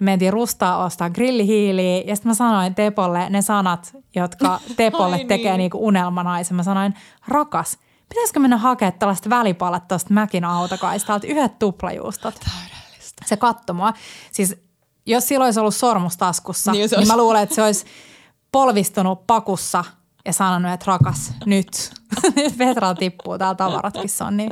ja mentiin rustaa ostaa grillihiiliä ja sitten mä sanoin Tepolle ne sanat, jotka [laughs] Tepolle tekee niin. niinku unelmanaisen. Mä sanoin, rakas – pitäisikö mennä hakemaan tällaista välipalat tuosta Mäkin autokaistalta, yhdet tuplajuustot. Täydellistä. Se katto mua. Siis jos sillä olisi ollut sormus taskussa, niin, niin mä luulen, että se olisi polvistunut pakussa ja sanonut, että rakas, nyt. [laughs] nyt Petra tippuu, täällä tavaratkin on. Niin.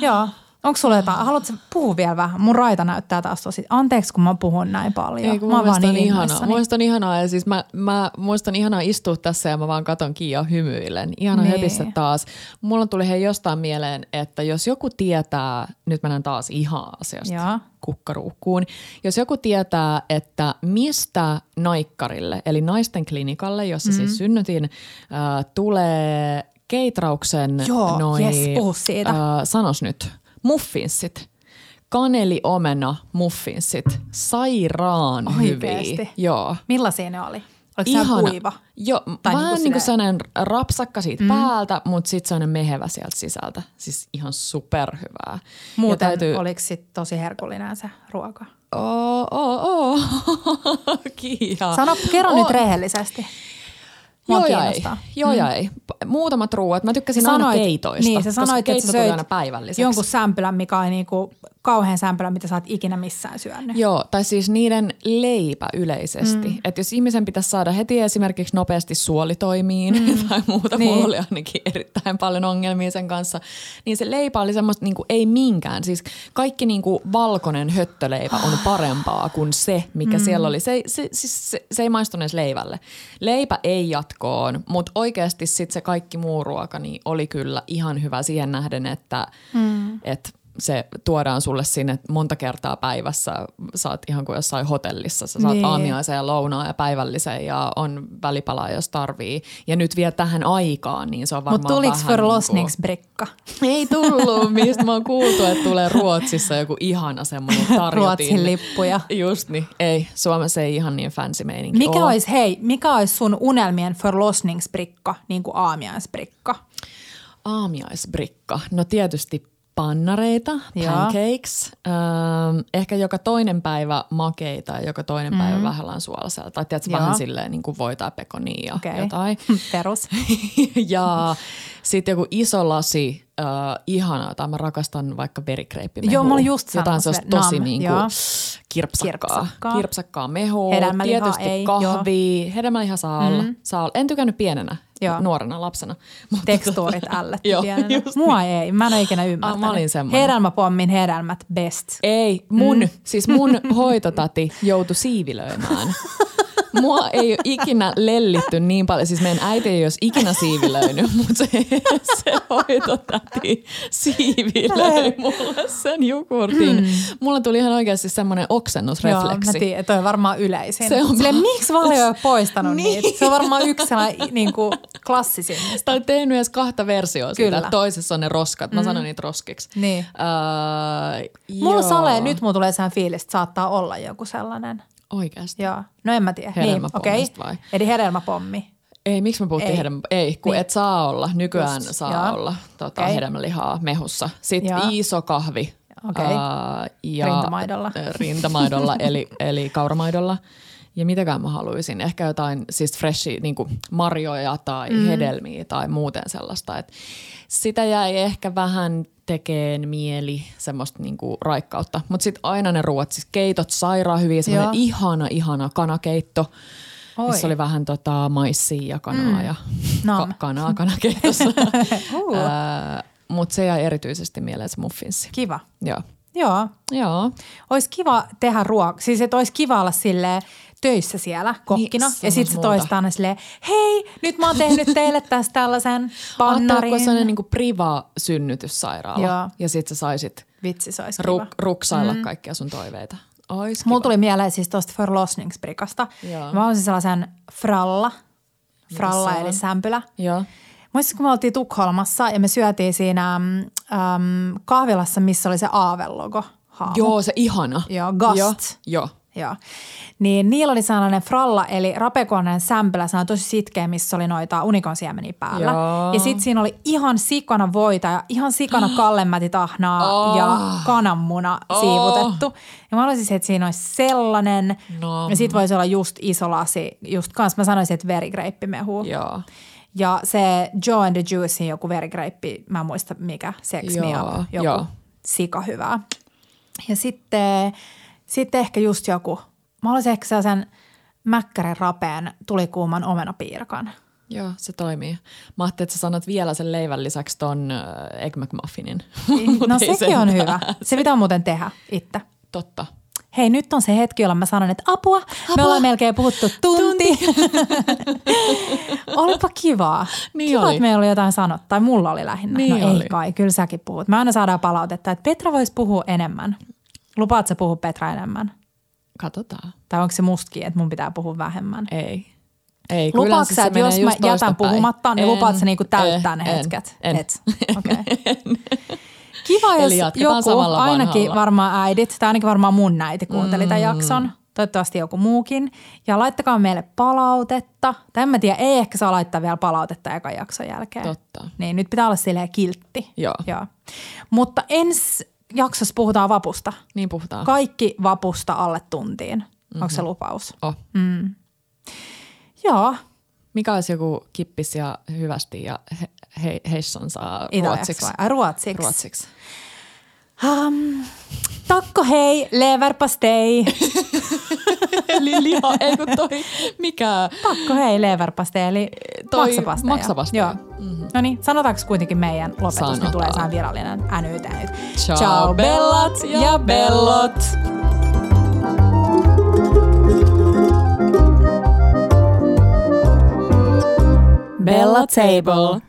Joo, Onko sulla jotain, haluatko puhua vielä vähän? Mun raita näyttää taas tosi, anteeksi kun mä puhun näin paljon. Ei, kun mä vaan niin ihanaa. Muista on ihanaa ja siis mä, mä muistan ihanaa istua tässä ja mä vaan katon Kiia hymyillen. Ihana niin. höpissä taas. Mulla tuli hei jostain mieleen, että jos joku tietää, nyt mennään taas ihan asiasta ja. kukkaruukkuun. Jos joku tietää, että mistä naikkarille, eli naisten klinikalle, jossa siis mm. siis synnytin, äh, tulee Keitrauksen Joo, noi, yes, puhu siitä. Äh, sanos nyt muffinsit, kaneliomena muffinsit, sairaan Oikeesti? hyviä. Joo. Millaisia ne oli? Oliko Ihana. kuiva? Joo, tai vähän niin kuin, sellainen rapsakka siitä mm. päältä, mutta sitten sellainen mehevä sieltä sisältä. Siis ihan superhyvää. Muuten täytyy... oliko sitten tosi herkullinen se ruoka? Oo, oo, oo. [laughs] Sano, kerro oh. nyt rehellisesti. Mua Joo ja ei. Joo ja ei. Muutamat ruuat. Mä tykkäsin aina Sanoit- keitoista. Niin, sä sanoit, että sä söit aina päivälliseksi. jonkun sämpylän, mikä on niinku kauhean sämpylä, mitä sä oot ikinä missään syönyt. Joo, tai siis niiden leipä yleisesti. Mm. Että jos ihmisen pitäisi saada heti esimerkiksi nopeasti suoli toimiin mm. [laughs] tai muuta, niin. Mulla oli ainakin erittäin paljon ongelmia sen kanssa, niin se leipä oli semmoista niinku, ei minkään. Siis kaikki niinku valkoinen höttöleipä on parempaa kuin se, mikä mm. siellä oli. Se, ei- se, siis se, se ei maistunut edes leivälle. Leipä ei jatkoon, mutta oikeasti sitten se kaikki muu ruoka niin oli kyllä ihan hyvä siihen nähden, että mm. et se tuodaan sulle sinne monta kertaa päivässä. Sä oot ihan kuin jossain hotellissa. Sä saat Niin. aamiaisen ja lounaan ja päivällisen ja on välipalaa, jos tarvii. Ja nyt vielä tähän aikaan, niin se on varmaan Mutta tuliks vähän förlossningsbricka? Ei tullut, mistä mä oon kuultu, että tulee Ruotsissa joku ihana semmoinen [laughs] tarjotin. Ruotsin lippuja. Just niin. Ei, Suomessa ei ihan niin fancy meininki Mikä olisi, hei, mikä olisi sun unelmien förlossningsbricka, niin kuin aamiaisbrikka? Aamiaisbrikka. No tietysti pannareita, Joo. pancakes, öö, ehkä joka toinen päivä makeita ja joka toinen mm. päivä vähällään suolasella. Tai tiedätkö, Joo. vähän silleen niin kuin voita ja pekonia ja Okei. jotain. [laughs] Perus. [laughs] ja sitten joku iso lasi, äh, ihanaa, tai mä rakastan vaikka verikreippimehua. Joo, mä olin just Jotain sellaista tosi nam, niin joo. kuin kirpsakkaa. Kirpsakkaa. Kirpsakkaa mehua, tietysti ei, kahvia, hedelmäliha saa olla. Mm. Saa olla. En tykännyt pienenä, Joo. nuorena lapsena. [laughs] Mutta Tekstuurit ällätti [laughs] Joo, pienenä. Mua ei, mä en ole ikinä ymmärtänyt. Ah, mä olin semmoinen. Hedelmäpommin hedelmät best. Ei, mun, mm. siis mun [laughs] hoitotati joutui siivilöimään. Mua ei ole ikinä lellitty niin paljon, siis meidän äiti ei olisi ikinä siivilöinyt, [laughs] mutta se, se hoitotäti siivilöi mulle sen jogurtin. Mm. Mulla tuli ihan oikeasti semmoinen Joo, oksennusrefleksi. mä tiedän, toi on varmaan yleisin. Se on Silleen, miksi Valio ei ole [laughs] poistanut Niin. niitä? Se on varmaan yksi niin kuin klassisimmista. Tai tehnyt edes kahta versioa siitä. Kyllä. että Toisessa on ne roskat. Mä sanon niitä roskiksi. Niin. Öö, Mulla joo. Sale, nyt mulla tulee sellainen fiilis, että saattaa olla joku sellainen. Oikeasti. Joo. No en mä tiedä. Niin, Hedelmäpommista okei. vai? Eli hedelmäpommi. Ei, miksi me puhuttiin Ei. hedelmä? Ei, kun Niin. et saa olla. Nykyään Just, saa joo. olla tota, Okei. hedelmälihaa mehussa. Sitten Joo. iso kahvi. Okei. ää, ja, Rintamaidolla. Rintamaidolla, eli, eli [laughs] kauramaidolla. Ja mitäkään mä haluaisin. Ehkä jotain siis freshi, niin marjoja tai mm. hedelmiä tai muuten sellaista. Et sitä jäi ehkä vähän tekeen mieli semmoista niinku raikkautta. Mutta sitten aina ne ruoat, siis keitot sairaan hyviä, semmoinen ihana, ihana kanakeitto, Oi. missä oli vähän tota maissia ja kanaa mm. ja ka- kanaa kanakeitossa. [laughs] Uh. Mutta se jäi erityisesti mieleen se muffinssi. Kiva. Joo. Joo. Joo. Olisi kiva tehdä ruokaa. Siis että olisi kiva olla silleen töissä siellä kokkina. Niin, ja sitten se toistaa aina silleen, hei, nyt mä oon tehnyt teille tästä tällaisen [laughs] pannarin. Ajatteletko sellainen niinku priva-synnytyssairaala Joo. ja sit sä saisit Vitsi, se olisi ru- kiva. ruksailla mm. kaikkia sun toiveita? Ois Mulla tuli mieleen siis tuosta förlossningsbrikasta. Joo. Mä olisin sellaisen fralla, fralla eli sämpylä. Joo. Muistin, kun me oltiin Tukholmassa ja me syötiin siinä äm, kahvilassa, missä oli se Aavelogo. haamu. Joo, se ihana. Joo, Gast. Joo. Joo. Joo. Niin niillä oli sellainen fralla, eli rapekoinen sämpylä, se on tosi sitkeä, missä oli noita unikonsiemeniä päällä. Joo. Ja sitten siinä oli ihan sikana voita ja ihan sikana [gasps] kallemätitahnaa oh. ja kananmuna Oh. siivutettu. Ja mä haluaisin, että siinä olisi sellainen. Nom. Ja sitten voisi olla just iso lasi, just kans mä sanoisin, että verigreippimehu. Joo. Ja se Joe and the Juicein joku verigreippi, mä en muista mikä, Sex Me Joo, Up, joku joo. sika hyvää. Ja sitten, sitten ehkä just joku, mä haluaisin ehkä sellaisen mäkkären rapeen tulikuuman omenapiirakan. Joo, se toimii. Mä ajattelin, että sä sanot vielä sen leivän lisäksi ton äh, Egg McMuffinin. [laughs] Mut No sekin sentään. on hyvä. Se pitää muuten tehdä itse. Totta. Hei, nyt on se hetki, jolla mä sanon, että apua, apua. me ollaan melkein puhuttu tunti. [laughs] Olipa kivaa. Niin Kiva, oli. että meillä oli jotain sanottaa. Tai mulla oli lähinnä. Niin no oli. ei kai, kyllä säkin puhut. Me aina saadaan palautetta, että Petra voisi puhua enemmän. Lupaat sä puhua Petra enemmän? Katsotaan. Tai onko se mustakin, että mun pitää puhua vähemmän? Ei. Ei, Lupaatko sä, että jos mä jätän puhumatta, niin En, lupaat sä niinku täyttää en, ne en, hetket? En. Et. [laughs] Okay. Kiva, jos joku, ainakin vanhalla. varmaan äidit, tai ainakin varmaan mun äiti kuunteli tämän jakson. Toivottavasti joku muukin. Ja laittakaa meille palautetta. Tai en mä tiedä, ei ehkä saa laittaa vielä palautetta ekan jakson jälkeen. Totta. Niin, nyt pitää olla silleen kiltti. Joo. Joo. Mutta ensi jaksossa puhutaan vapusta. Niin puhutaan. Kaikki vapusta alle tuntiin. Onko se lupaus? oh. Joo. Mikä olisi joku kippis ja hyvästi ja he, he, heisson saa ruotsiksi? vai? Ruotsiksi. Ruotsiksi. Um, takko hei, leverpastei. [laughs] Eli liha, ei kun toi, mikä? Takko hei, leverpastei, eli Toi maksapasteja. maksapasteja. Joo. Mm-hmm. No niin, sanotaanko kuitenkin meidän lopetus, niin Sanotaan. tulee saan virallinen NYT nyt. Ciao, bellat ja bellot. Bella Table.